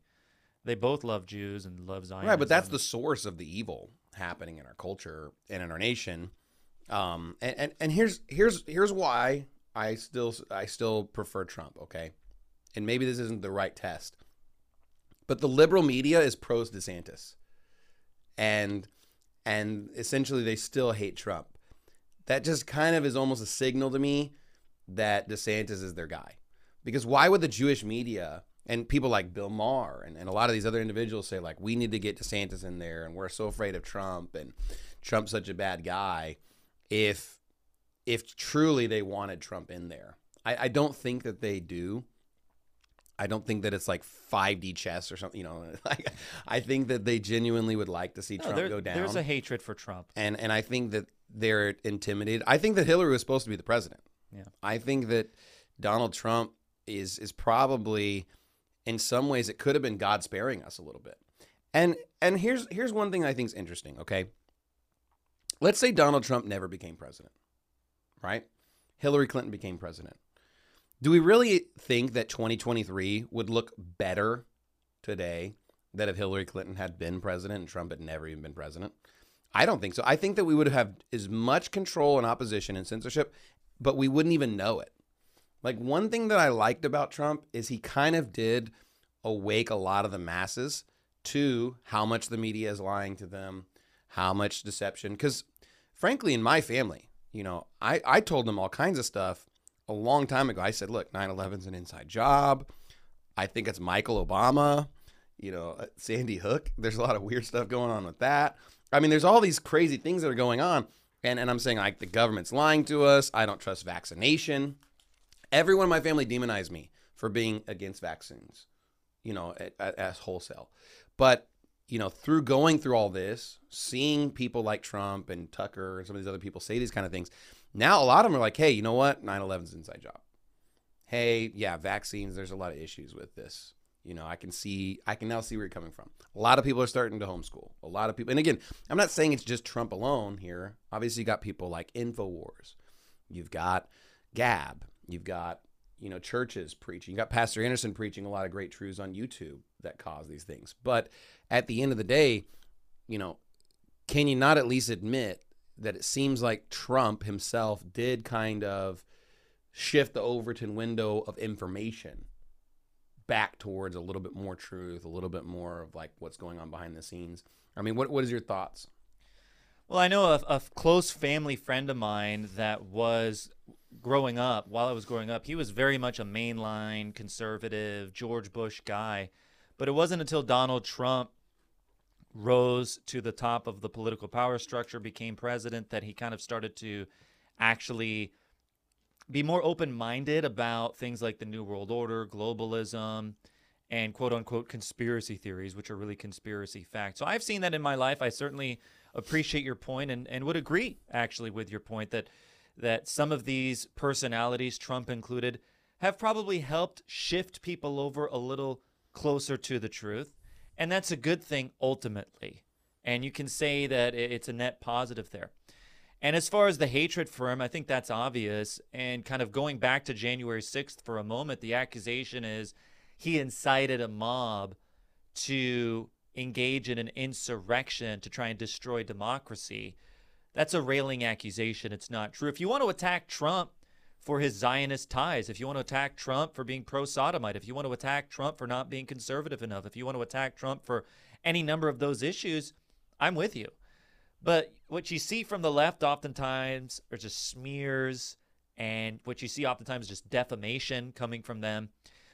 They both love Jews and love Zionism. Right, but that's the source of the evil happening in our culture and in our nation. Um, and, and, and here's here's here's why I still I still prefer Trump. Okay, and maybe this isn't the right test, but the liberal media is pro DeSantis, and and essentially they still hate Trump. That just kind of is almost a signal to me that DeSantis is their guy, because why would the Jewish media and people like Bill Maher and, and a lot of these other individuals say like we need to get DeSantis in there and we're so afraid of Trump and Trump's such a bad guy if if truly they wanted Trump in there. I, I don't think that they do. I don't think that it's like 5D chess or something, you know. Like, I think that they genuinely would like to see No, Trump there- go down. There's a hatred for Trump. and and I think that they're intimidated. I think that Hillary was supposed to be the president. Yeah. I think that Donald Trump is is probably in some ways it could have been God sparing us a little bit. And and here's here's one thing I think is interesting, okay? Let's say Donald Trump never became president. Right? Hillary Clinton became president. Do we really think that 2023 would look better today than if Hillary Clinton had been president and Trump had never even been president? I don't think so. I think that we would have as much control and opposition and censorship, but we wouldn't even know it. Like one thing that I liked about Trump is he kind of did awake a lot of the masses to how much the media is lying to them, how much deception. Because frankly, in my family, you know, I, I told them all kinds of stuff a long time ago. I said, look, 9 11's an inside job. I think it's Michael Obama, you know, uh, Sandy Hook. There's a lot of weird stuff going on with that. I mean, there's all these crazy things that are going on. And, and I'm saying, like, the government's lying to us. I don't trust vaccination. Everyone in my family demonized me for being against vaccines, you know, as wholesale. But, you know, through going through all this, seeing people like Trump and Tucker and some of these other people say these kind of things, now a lot of them are like, hey, you know what? 9 11's an inside job. Hey, yeah, vaccines, there's a lot of issues with this. You know, I can see, I can now see where you're coming from. A lot of people are starting to homeschool. A lot of people, and again, I'm not saying it's just Trump alone here. Obviously, you got people like InfoWars. You've got Gab. You've got, you know, churches preaching. You got Pastor Anderson preaching a lot of great truths on YouTube that cause these things. But at the end of the day, you know, can you not at least admit that it seems like Trump himself did kind of shift the Overton window of information back towards a little bit more truth, a little bit more of like what's going on behind the scenes? I mean, what what is your thoughts? Well, I know a, a close family friend of mine that was growing up, while I was growing up, he was very much a mainline conservative George Bush guy. But it wasn't until Donald Trump rose to the top of the political power structure, became president, that he kind of started to actually be more open minded about things like the New World Order, globalism, and quote unquote conspiracy theories, which are really conspiracy facts. So I've seen that in my life. I certainly appreciate your point and, and would agree actually with your point that that some of these personalities, Trump included, have probably helped shift people over a little closer to the truth. And that's a good thing ultimately. And you can say that it's a net positive there. And as far as the hatred for him, I think that's obvious. And kind of going back to January 6th for a moment, the accusation is he incited a mob to engage in an insurrection to try and destroy democracy. That's a railing accusation. It's not true. If you want to attack Trump for his Zionist ties, if you want to attack Trump for being pro sodomite, if you want to attack Trump for not being conservative enough, if you want to attack Trump for any number of those issues, I'm with you. But what you see from the left oftentimes are just smears, and what you see oftentimes is just defamation coming from them.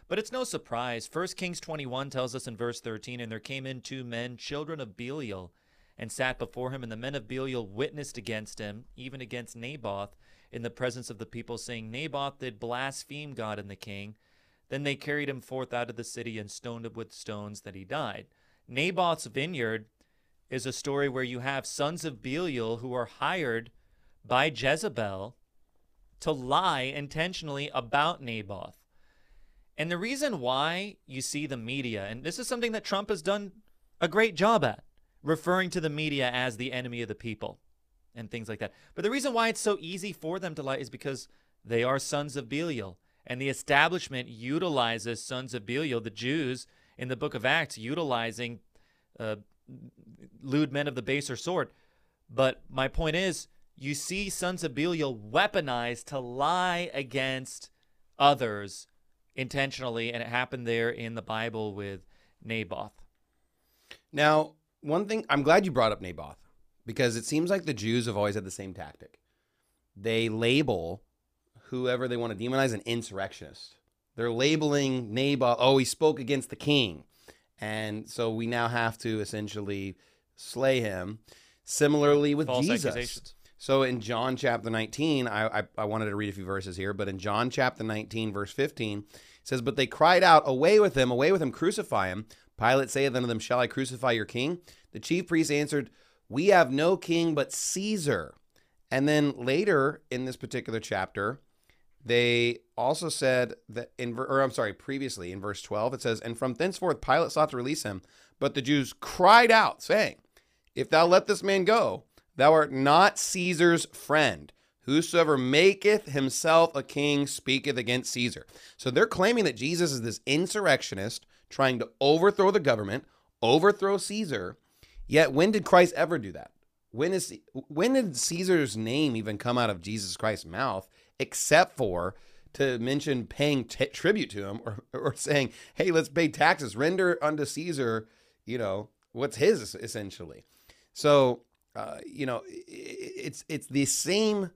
But it's no surprise. 1 Kings 21 tells us in verse 13, And there came in two men, children of Belial, and sat before him, and the men of Belial witnessed against him, even against Naboth, in the presence of the people, saying, Naboth did blaspheme God and the king. Then they carried him forth out of the city and stoned him with stones that he died. Naboth's vineyard is a story where you have sons of Belial who are hired by Jezebel to lie intentionally about Naboth. And the reason why you see the media, and this is something that Trump has done a great job at referring to the media as the enemy of the people and things like that. But the reason why it's so easy for them to lie is because they are sons of Belial. And the establishment utilizes sons of Belial, the Jews in the book of Acts, utilizing uh, lewd men of the baser sort. But my point is, you see sons of Belial weaponized to lie against others intentionally, and it happened there in the Bible with Naboth. Now, one thing I'm glad you brought up Naboth because it seems like the Jews have always had the same tactic. They label whoever they want to demonize an insurrectionist. They're labeling Naboth, oh, he spoke against the king. And so we now have to essentially slay him. Similarly with False Jesus. So in John chapter 19, I, I, I wanted to read a few verses here, but in John chapter 19, verse 15, it says, But they cried out, Away with him, away with him, crucify him. Pilate saith unto them, Shall I crucify your king? The chief priests answered, We have no king but Caesar. And then later in this particular chapter, they also said that in, or I'm sorry, previously in verse 12, it says, And from thenceforth Pilate sought to release him, but the Jews cried out, saying, If thou let this man go, thou art not Caesar's friend. Whosoever maketh himself a king speaketh against Caesar. So they're claiming that Jesus is this insurrectionist trying to overthrow the government, overthrow Caesar. Yet when did Christ ever do that? When is when did Caesar's name even come out of Jesus Christ's mouth except for to mention paying t- tribute to him or, or saying, "Hey, let's pay taxes, render unto Caesar, you know, what's his essentially." So, uh, you know, it's it's the same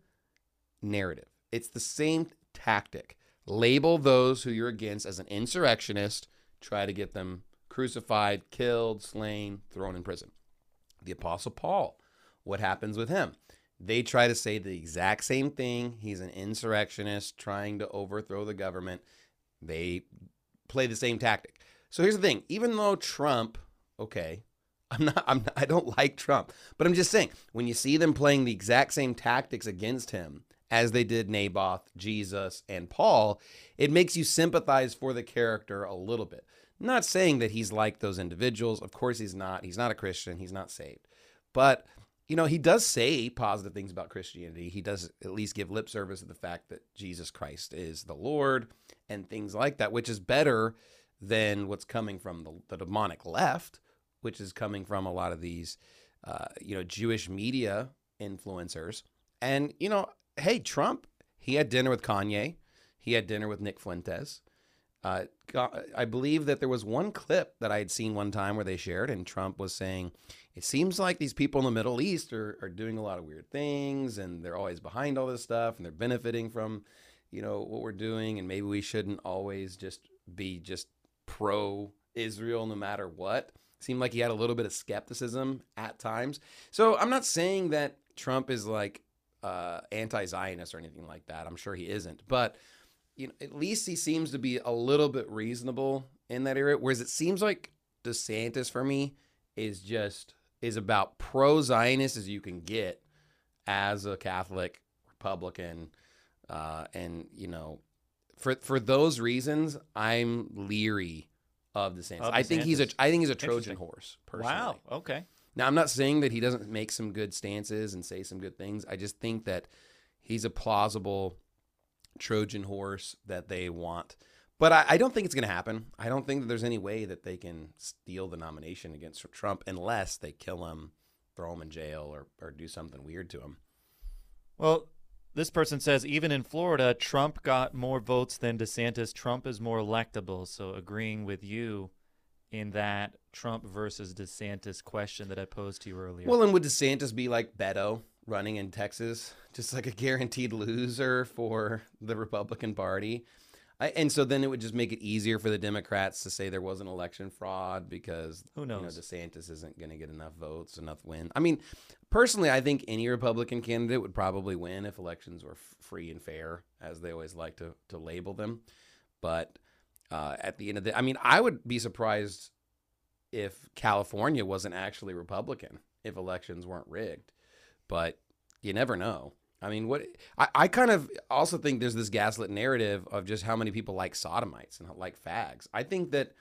narrative. It's the same tactic. Label those who you're against as an insurrectionist, try to get them crucified, killed, slain, thrown in prison. The Apostle Paul, what happens with him? They try to say the exact same thing. He's an insurrectionist trying to overthrow the government. They play the same tactic. So here's the thing: even though Trump, okay, I'm not, I'm, not, I don't like Trump, but I'm just saying when you see them playing the exact same tactics against him as they did Naboth, Jesus, and Paul, it makes you sympathize for the character a little bit. Not saying that he's like those individuals. Of course, he's not. He's not a Christian. He's not saved. But, you know, he does say positive things about Christianity. He does at least give lip service to the fact that Jesus Christ is the Lord and things like that, which is better than what's coming from the, the demonic left, which is coming from a lot of these, uh, you know, Jewish media influencers. And, you know, hey, Trump, he had dinner with Kanye, he had dinner with Nick Fuentes. Uh, I believe that there was one clip that I had seen one time where they shared, and Trump was saying, It seems like these people in the Middle East are, are doing a lot of weird things, and they're always behind all this stuff, and they're benefiting from, you know, what we're doing, and maybe we shouldn't always just be just pro Israel no matter what. Seemed like he had a little bit of skepticism at times. So I'm not saying that Trump is like uh, anti-Zionist or anything like that. I'm sure he isn't, but you know, at least he seems to be a little bit reasonable in that area. Whereas it seems like DeSantis for me is just is about pro-Zionist as you can get as a Catholic Republican, uh, and you know, for for those reasons, I'm leery of DeSantis. Of I think he's a I think he's a Trojan horse. Personally. Wow. Okay. Now, I'm not saying that he doesn't make some good stances and say some good things. I just think that he's a plausible Trojan horse that they want. But I, I don't think it's going to happen. I don't think that there's any way that they can steal the nomination against Trump unless they kill him, throw him in jail, or, or do something weird to him. Well, this person says even in Florida, Trump got more votes than DeSantis. Trump is more electable. So agreeing with you in that Trump versus DeSantis question that I posed to you earlier. Well, and would DeSantis be like Beto running in Texas, just like a guaranteed loser for the Republican Party? I, and so then it would just make it easier for the Democrats to say there was an election fraud because Who You know, knows? DeSantis isn't going to get enough votes, enough win. I mean, personally, I think any Republican candidate would probably win if elections were f- free and fair, as they always like to to label them. But uh, at the end of the, I mean, I would be surprised if California wasn't actually Republican if elections weren't rigged. But you never know. I mean, what I, I kind of also think there's this gaslit narrative of just how many people like sodomites and like fags. I think that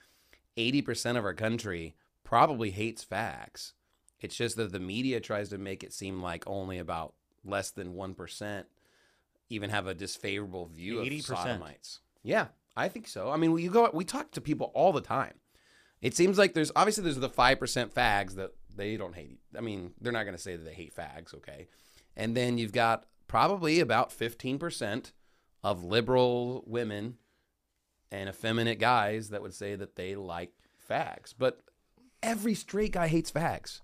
80% of our country probably hates fags. It's just that the media tries to make it seem like only about less than 1% even have a disfavorable view 80%. of sodomites. Yeah, I think so. I mean, we go we talk to people all the time. It seems like there's obviously there's the 5% fags that they don't hate. I mean, they're not going to say that they hate fags, okay? And then you've got probably about 15% of liberal women and effeminate guys that would say that they like fags. But every straight guy hates fags.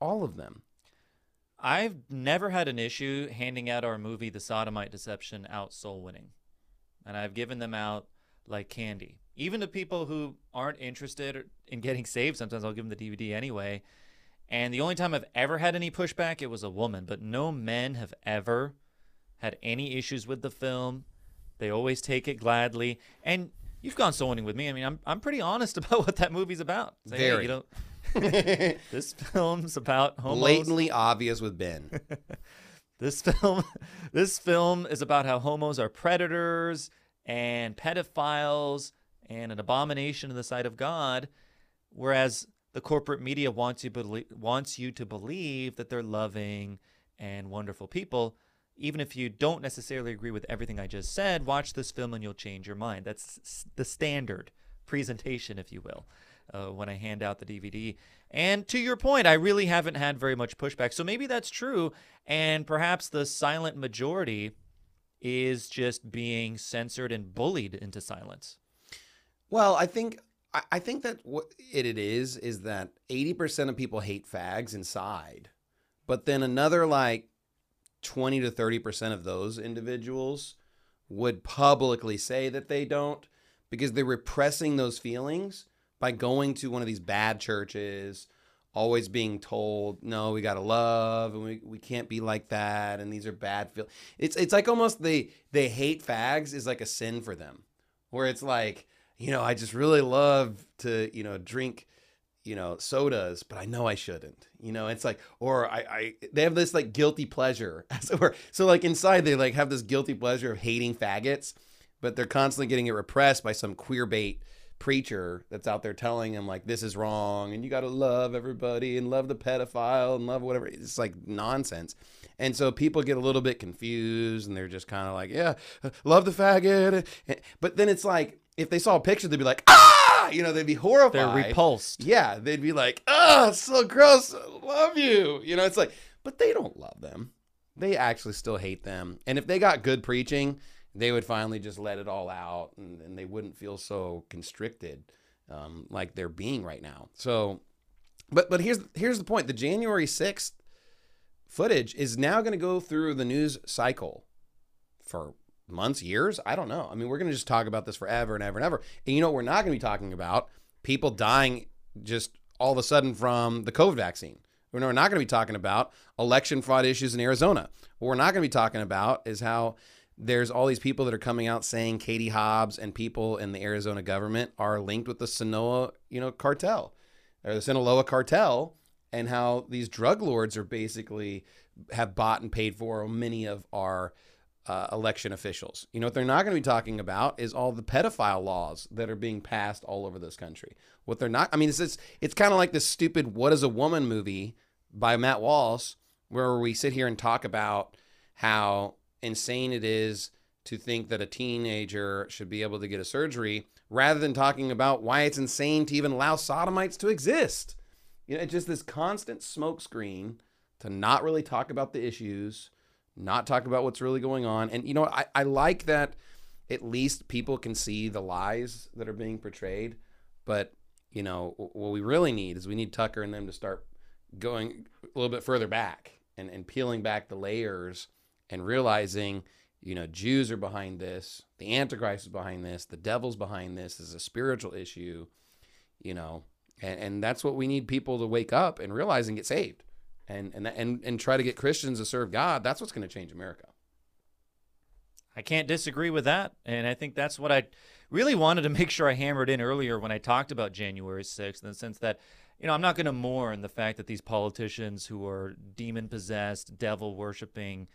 All of them. I've never had an issue handing out our movie, The Sodomite Deception, out soul winning. And I've given them out like candy. Even to people who aren't interested in getting saved, sometimes I'll give them the DVD anyway. And the only time I've ever had any pushback, it was a woman. But no men have ever had any issues with the film. They always take it gladly. And you've gone soul winning with me. I mean, I'm, I'm pretty honest about what that movie's about. Say, hey, Very. you know, this film's about homos. Blatantly obvious with Ben. This film this film is about how homos are predators and pedophiles and an abomination in the sight of God, whereas the corporate media wants you wants you to believe that they're loving and wonderful people. Even if you don't necessarily agree with everything I just said, watch this film and you'll change your mind. That's the standard presentation, if you will, uh, when I hand out the DVD. And to your point, I really haven't had very much pushback. So maybe that's true. And perhaps the silent majority is just being censored and bullied into silence. Well, I think I, think that what it, it is is that eighty percent of people hate fags inside, but then another like twenty to thirty percent of those individuals would publicly say that they don't because they're repressing those feelings by going to one of these bad churches always being told no we got to love and we, we can't be like that and these are bad feel it's it's like almost they they hate fags is like a sin for them where it's like you know i just really love to you know drink you know sodas but i know i shouldn't you know? It's like or i i they have this like guilty pleasure. As it were so like inside they like have this guilty pleasure of hating faggots but they're constantly getting it repressed by some queer bait preacher that's out there telling them like this is wrong and you got to love everybody and love the pedophile and love whatever. It's like nonsense. And so people get a little bit confused and they're just kind of like yeah love the faggot. Eh, but then it's like if they saw a picture they'd be like ah! You know they'd be horrified. They're repulsed. yeah they'd be like ah it's so gross. I love you. You know it's like but they don't love them. They actually still hate them. And if they got good preaching they would finally just let it all out and, and they wouldn't feel so constricted um, like they're being right now. So, but but here's here's the point: the January sixth footage is now going to go through the news cycle for months, years. I don't know. I mean, we're going to just talk about this forever and ever and ever. And you know, what we're not going to be talking about people dying just all of a sudden from the COVID vaccine. We're not going to be talking about election fraud issues in Arizona. What we're not going to be talking about is how there's all these people that are coming out saying Katie Hobbs and people in the Arizona government are linked with the Sinaloa, you know, cartel or the Sinaloa cartel and how these drug lords are basically have bought and paid for many of our uh, election officials. You know what they're not going to be talking about is all the pedophile laws that are being passed all over this country. What they're not, I mean, it's it's, it's kind of like this stupid "What Is a Woman" movie by Matt Walsh, where we sit here and talk about how insane it is to think that a teenager should be able to get a surgery rather than talking about why it's insane to even allow sodomites to exist. You know, it's just this constant smokescreen to not really talk about the issues, not talk about what's really going on. And you know, I, I like that at least people can see the lies that are being portrayed. But, you know, what we really need is we need Tucker and them to start going a little bit further back and, and peeling back the layers and realizing, you know, Jews are behind this, the Antichrist is behind this, the devil's behind this, this is a spiritual issue, you know, and, and that's what we need people to wake up and realize and get saved. And, and and and try to get Christians to serve God. That's what's going to change America. I can't disagree with that. And I think that's what I really wanted to make sure I hammered in earlier when I talked about January 6th, in the sense that, you know, I'm not going to mourn the fact that these politicians who are demon possessed, devil worshiping,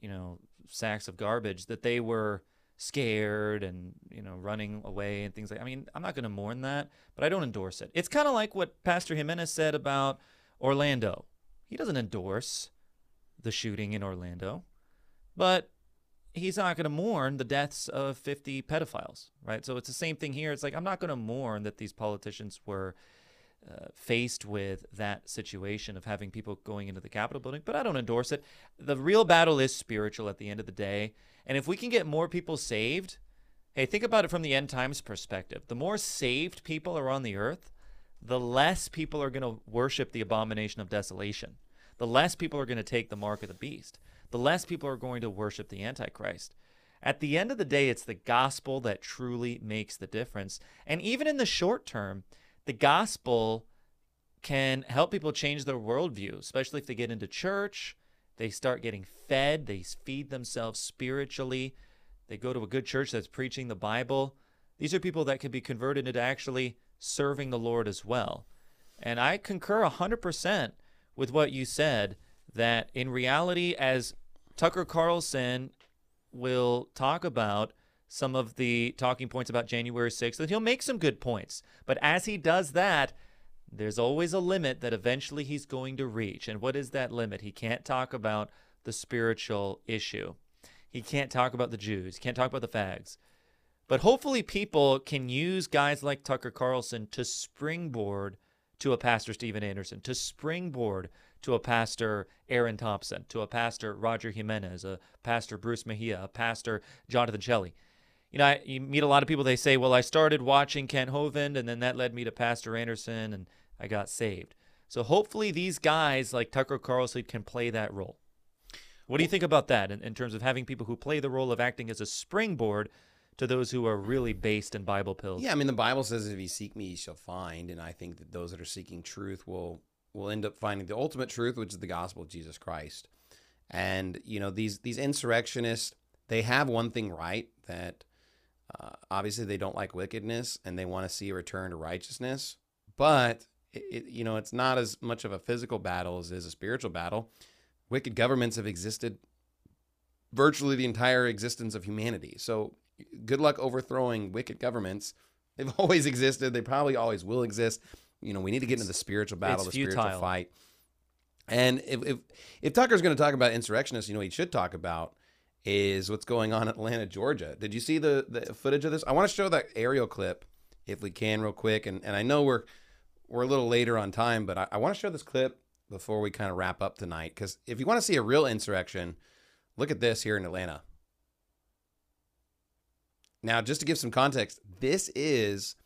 you know, sacks of garbage, that they were scared and you know running away and things like. I mean, I'm not going to mourn that, but I don't endorse it. It's kind of like what Pastor Jimenez said about Orlando. He doesn't endorse the shooting in Orlando, but he's not going to mourn the deaths of 50 pedophiles, right? So it's the same thing here. It's like I'm not going to mourn that these politicians were uh, faced with that situation of having people going into the Capitol building, but I don't endorse it. The real battle is spiritual at the end of the day. And if we can get more people saved, hey, think about it from the end times perspective. The more saved people are on the earth, the less people are going to worship the abomination of desolation. The less people are going to take the mark of the beast. The less people are going to worship the Antichrist. At the end of the day, it's the gospel that truly makes the difference. And even in the short term, the gospel can help people change their worldview, especially if they get into church, they start getting fed, they feed themselves spiritually, they go to a good church that's preaching the Bible. These are people that can be converted into actually serving the Lord as well. And I concur 100% with what you said that in reality, as Tucker Carlson will talk about some of the talking points about January 6th, that he'll make some good points. But as he does that, there's always a limit that eventually he's going to reach. And what is that limit? He can't talk about the spiritual issue. He can't talk about the Jews. He can't talk about the fags. But hopefully, people can use guys like Tucker Carlson to springboard to a Pastor Steven Anderson, to springboard to a Pastor Aaron Thompson, to a Pastor Roger Jimenez, a Pastor Bruce Mejia, a Pastor Jonathan Shelley. You know, I, you meet a lot of people, they say, well, I started watching Kent Hovind, and then that led me to Pastor Anderson, and I got saved. So hopefully, these guys like Tucker Carlson can play that role. What do you think about that in, in terms of having people who play the role of acting as a springboard to those who are really based in Bible pills? Yeah, I mean the Bible says if you seek me you shall find and I think that those that are seeking truth will will end up finding the ultimate truth which is the gospel of Jesus Christ. And you know these these insurrectionists they have one thing right that uh, obviously they don't like wickedness and they want to see a return to righteousness, but it, you know it's not as much of a physical battle as is a spiritual battle. Wicked governments have existed virtually the entire existence of humanity. So good luck overthrowing wicked governments. They've always existed. They probably always will exist. You know, we need to get into the spiritual battle, the futile. spiritual fight. And if if, if Tucker's going to talk about insurrectionists, you know, he should talk about is what's going on in Atlanta, Georgia. Did you see the the footage of this? I want to show that aerial clip if we can, real quick. And and I know we're we're a little later on time, but I, I want to show this clip before we kind of wrap up tonight. Because if you want to see a real insurrection, look at this here in Atlanta. Now, just to give some context, this is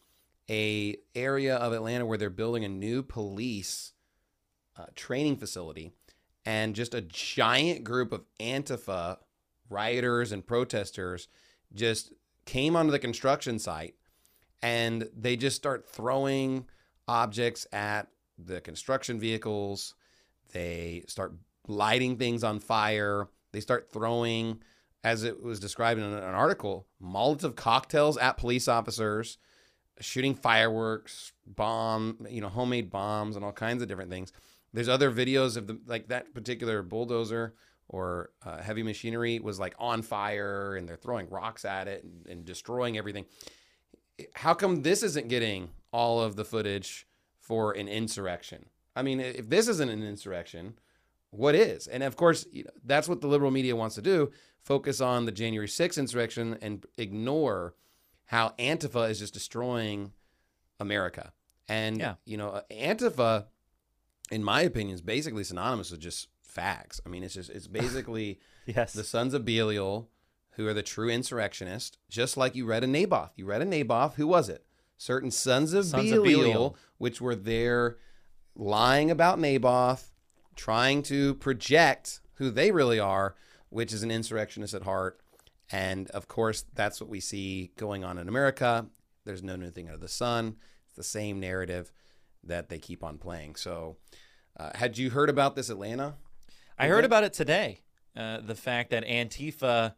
a area of Atlanta where they're building a new police uh, training facility, and just a giant group of Antifa rioters and protesters just came onto the construction site, and they just start throwing objects at the construction vehicles. They start lighting things on fire. They start throwing as it was described in an article, Molotov cocktails at police officers, shooting fireworks, bomb, you know, homemade bombs, and all kinds of different things. There's other videos of the like that particular bulldozer or uh, heavy machinery was like on fire, and they're throwing rocks at it and, and destroying everything. How come this isn't getting all of the footage for an insurrection? I mean, if this isn't an insurrection, what is? And of course, you know, that's what the liberal media wants to do focus on the January 6th insurrection and ignore how Antifa is just destroying America. And, Yeah. you know, Antifa, in my opinion, is basically synonymous with just fags. I mean, it's just, it's basically Yes. the sons of Belial who are the true insurrectionists, just like you read in Naboth. You read in Naboth, who was it? Certain sons of, Sons of Belial, Belial. which were there lying about Naboth, trying to project who they really are, which is an insurrectionist at heart. And of course, that's what we see going on in America. There's no new thing under the sun. It's the same narrative that they keep on playing. So, uh, had you heard about this Atlanta? I heard about it today. Uh, the fact that Antifa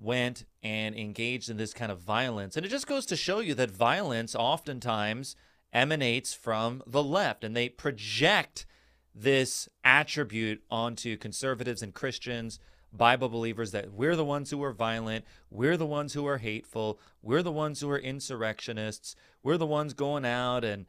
went and engaged in this kind of violence. And it just goes to show you that violence oftentimes emanates from the left and they project this attribute onto conservatives and Christians Bible believers that we're the ones who are violent, we're the ones who are hateful, we're the ones who are insurrectionists, we're the ones going out and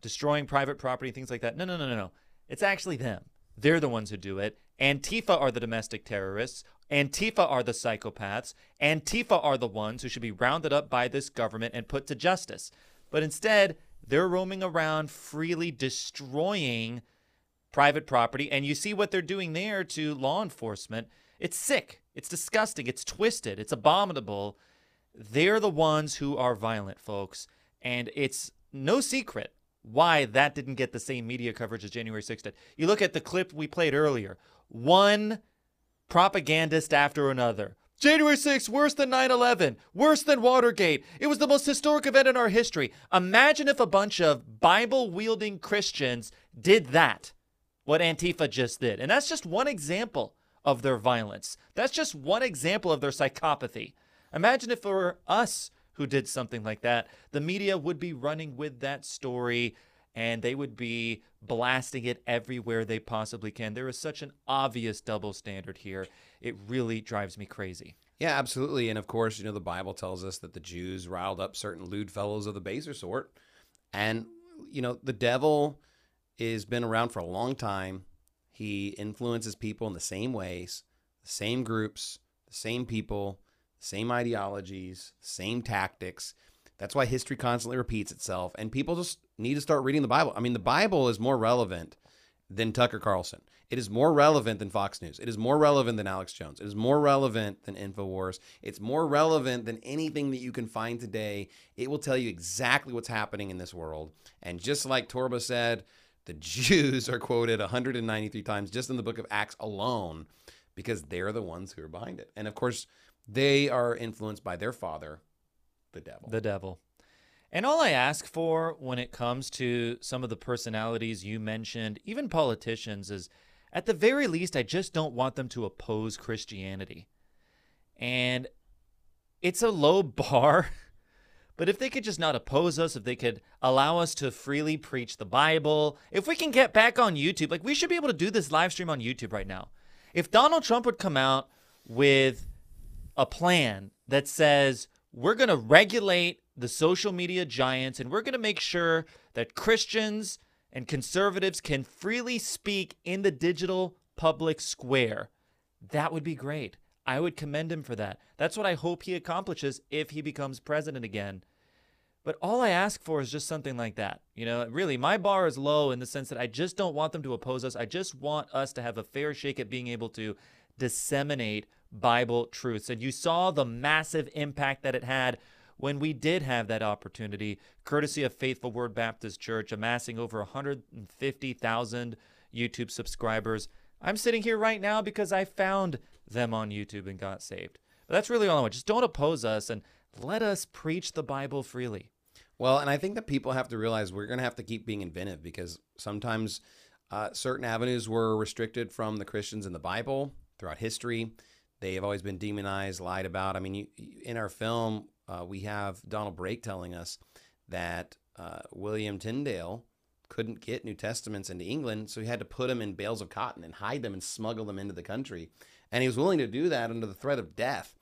destroying private property, things like that. No, no, no, no, no. It's actually them. They're the ones who do it. Antifa are the domestic terrorists. Antifa are the psychopaths. Antifa are the ones who should be rounded up by this government and put to justice. But instead, they're roaming around freely destroying private property. And you see what they're doing there to law enforcement. It's sick. It's disgusting. It's twisted. It's abominable. They're the ones who are violent, folks. And it's no secret why that didn't get the same media coverage as January 6th did. You look at the clip we played earlier one propagandist after another. January 6th, worse than 9 11, worse than Watergate. It was the most historic event in our history. Imagine if a bunch of Bible wielding Christians did that, what Antifa just did. And that's just one example of their violence. That's just one example of their psychopathy. Imagine if it were us who did something like that. The media would be running with that story and they would be blasting it everywhere they possibly can. There is such an obvious double standard here. It really drives me crazy. Yeah, absolutely. And of course, you know, the Bible tells us that the Jews riled up certain lewd fellows of the baser sort. And, you know, the devil has been around for a long time. He influences people in the same ways, the same groups, the same people, same ideologies, same tactics. That's why history constantly repeats itself. And people just need to start reading the Bible. I mean, the Bible is more relevant than Tucker Carlson. It is more relevant than Fox News. It is more relevant than Alex Jones. It is more relevant than InfoWars. It's more relevant than anything that you can find today. It will tell you exactly what's happening in this world. And just like Torba said, the Jews are quoted 193 times just in the book of Acts alone because they're the ones who are behind it. And of course, they are influenced by their father, the devil. The devil. And all I ask for when it comes to some of the personalities you mentioned, even politicians, is at the very least, I just don't want them to oppose Christianity. And it's a low bar, but if they could just not oppose us, if they could allow us to freely preach the Bible, if we can get back on YouTube, like we should be able to do this live stream on YouTube right now. If Donald Trump would come out with a plan that says we're going to regulate the social media giants and we're going to make sure that Christians and conservatives can freely speak in the digital public square. That would be great. I would commend him for that. That's what I hope he accomplishes if he becomes president again. But all I ask for is just something like that. You know, really, my bar is low in the sense that I just don't want them to oppose us. I just want us to have a fair shake at being able to disseminate Bible truths. And you saw the massive impact that it had when we did have that opportunity, courtesy of Faithful Word Baptist Church, amassing over 150,000 YouTube subscribers. I'm sitting here right now because I found them on YouTube and got saved. But that's really all I want. Just don't oppose us and let us preach the Bible freely. Well, and I think that people have to realize we're going to have to keep being inventive because sometimes uh, certain avenues were restricted from the Christians in the Bible throughout history. They have always been demonized, lied about. I mean, you, in our film, uh, we have Donald Brake telling us that uh, William Tyndale couldn't get New Testaments into England, so he had to put them in bales of cotton and hide them and smuggle them into the country. And he was willing to do that under the threat of death.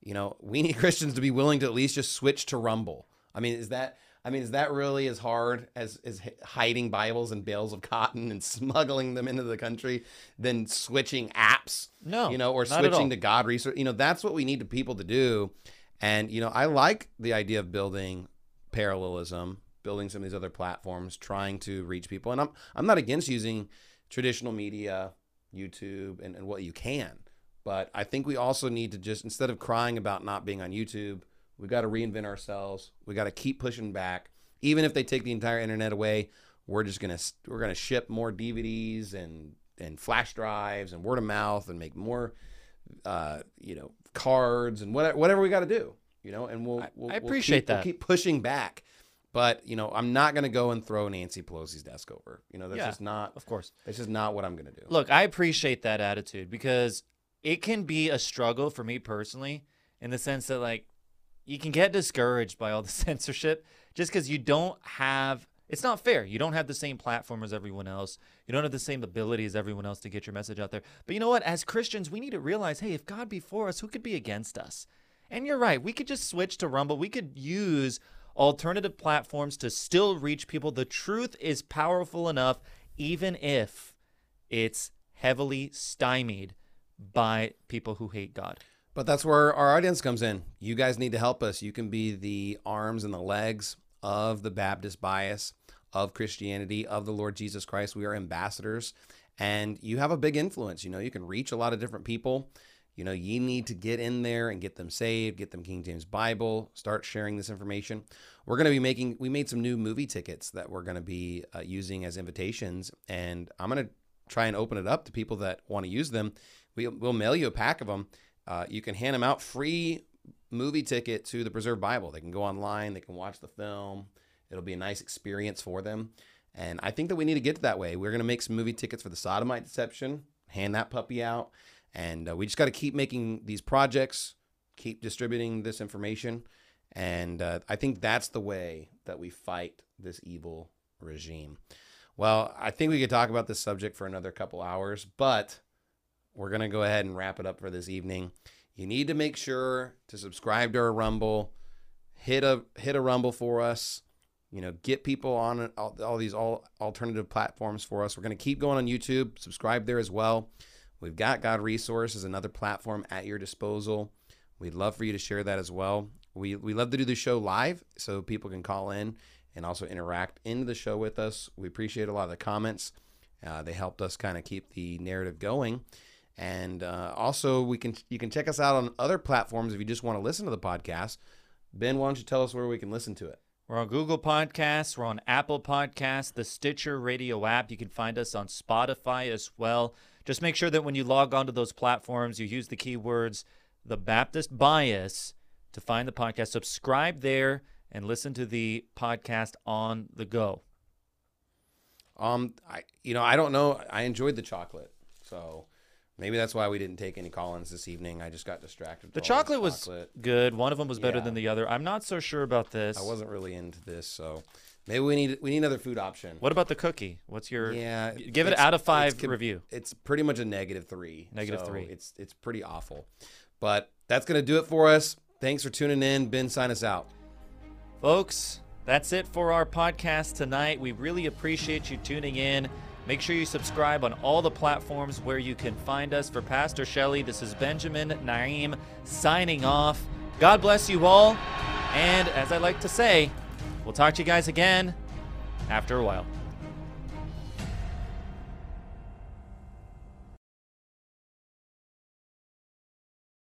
You know, we need Christians to be willing to at least just switch to Rumble. I mean, is that I mean, is that really as hard as, as hiding Bibles and bales of cotton and smuggling them into the country than switching apps? No, you know, or switching to God Resources. You know, that's what we need people to do. And you know, I like the idea of building parallelism, building some of these other platforms, trying to reach people. And I'm I'm not against using traditional media, YouTube, and, and what you can. But I think we also need to just instead of crying about not being on YouTube we got to reinvent ourselves. We got to keep pushing back. Even if they take the entire internet away, we're just gonna we're gonna ship more DVDs and and flash drives and word of mouth and make more, uh, you know, cards and whatever whatever we got to do. You know, and we'll, we'll I appreciate we'll keep, that. We'll keep pushing back. But you know, I'm not gonna go and throw Nancy Pelosi's desk over. You know, that's Yeah, just not. of course. that's just not what I'm gonna do. Look, I appreciate that attitude because it can be a struggle for me personally in the sense that like you can get discouraged by all the censorship just because you don't have It's not fair. You don't have the same platform as everyone else. You don't have the same ability as everyone else to get your message out there. But you know what? As Christians, we need to realize hey, if God be for us, who could be against us? And you're right. We could just switch to Rumble. We could use alternative platforms to still reach people. The truth is powerful enough, even if it's heavily stymied by people who hate God. But that's where our audience comes in. You guys need to help us. You can be the arms and the legs of the Baptist bias, of Christianity, of the Lord Jesus Christ. We are ambassadors and you have a big influence. You know, you can reach a lot of different people. You know, you need to get in there and get them saved, get them King James Bible, start sharing this information. We're going to be making, we made some new movie tickets that we're going to be uh, using as invitations. And I'm going to try and open it up to people that want to use them. We, we'll mail you a pack of them. Uh, you can hand them out free movie ticket to the Preserved Bible. They can go online, they can watch the film. It'll be a nice experience for them. And I think that we need to get to that way. We're going to make some movie tickets for the sodomite deception, hand that puppy out. And uh, we just got to keep making these projects, keep distributing this information. And uh, I think that's the way that we fight this evil regime. Well, I think we could talk about this subject for another couple hours, but we're going to go ahead and wrap it up for this evening. You need to make sure to subscribe to our Rumble, hit a hit a Rumble for us. You know, get people on all, all these all alternative platforms for us. We're going to keep going on YouTube. Subscribe there as well. We've got God Resources, another platform at your disposal. We'd love for you to share that as well. We we love to do the show live so people can call in and also interact into the show with us. We appreciate a lot of the comments. Uh, they helped us kind of keep the narrative going. And uh, also, we can you can check us out on other platforms if you just want to listen to the podcast. Ben, why don't you tell us where we can listen to it? We're on Google Podcasts. We're on Apple Podcasts, the Stitcher Radio app. You can find us on Spotify as well. Just make sure that when you log onto those platforms, you use the keywords the Baptist bias to find the podcast. Subscribe there and listen to the podcast on the go. Um, I you know I don't know. I enjoyed the chocolate, so maybe that's why we didn't take any call-ins this evening. I just got distracted. The with all this chocolate was chocolate. good. One of them was better Yeah. than the other. I'm not so sure about this. I wasn't really into this, so maybe we need we need another food option. What about the cookie? What's your Yeah, Give it out of five com- review. It's pretty much a negative three. Negative so three. It's it's pretty awful, but that's gonna do it for us. Thanks for tuning in. Ben, sign us out. Folks, that's it for our podcast tonight. We really appreciate you tuning in. Make sure you subscribe on all the platforms where you can find us. For Pastor Shelley, this is Benjamin Naeem signing off. God bless you all. And as I like to say, we'll talk to you guys again after a while.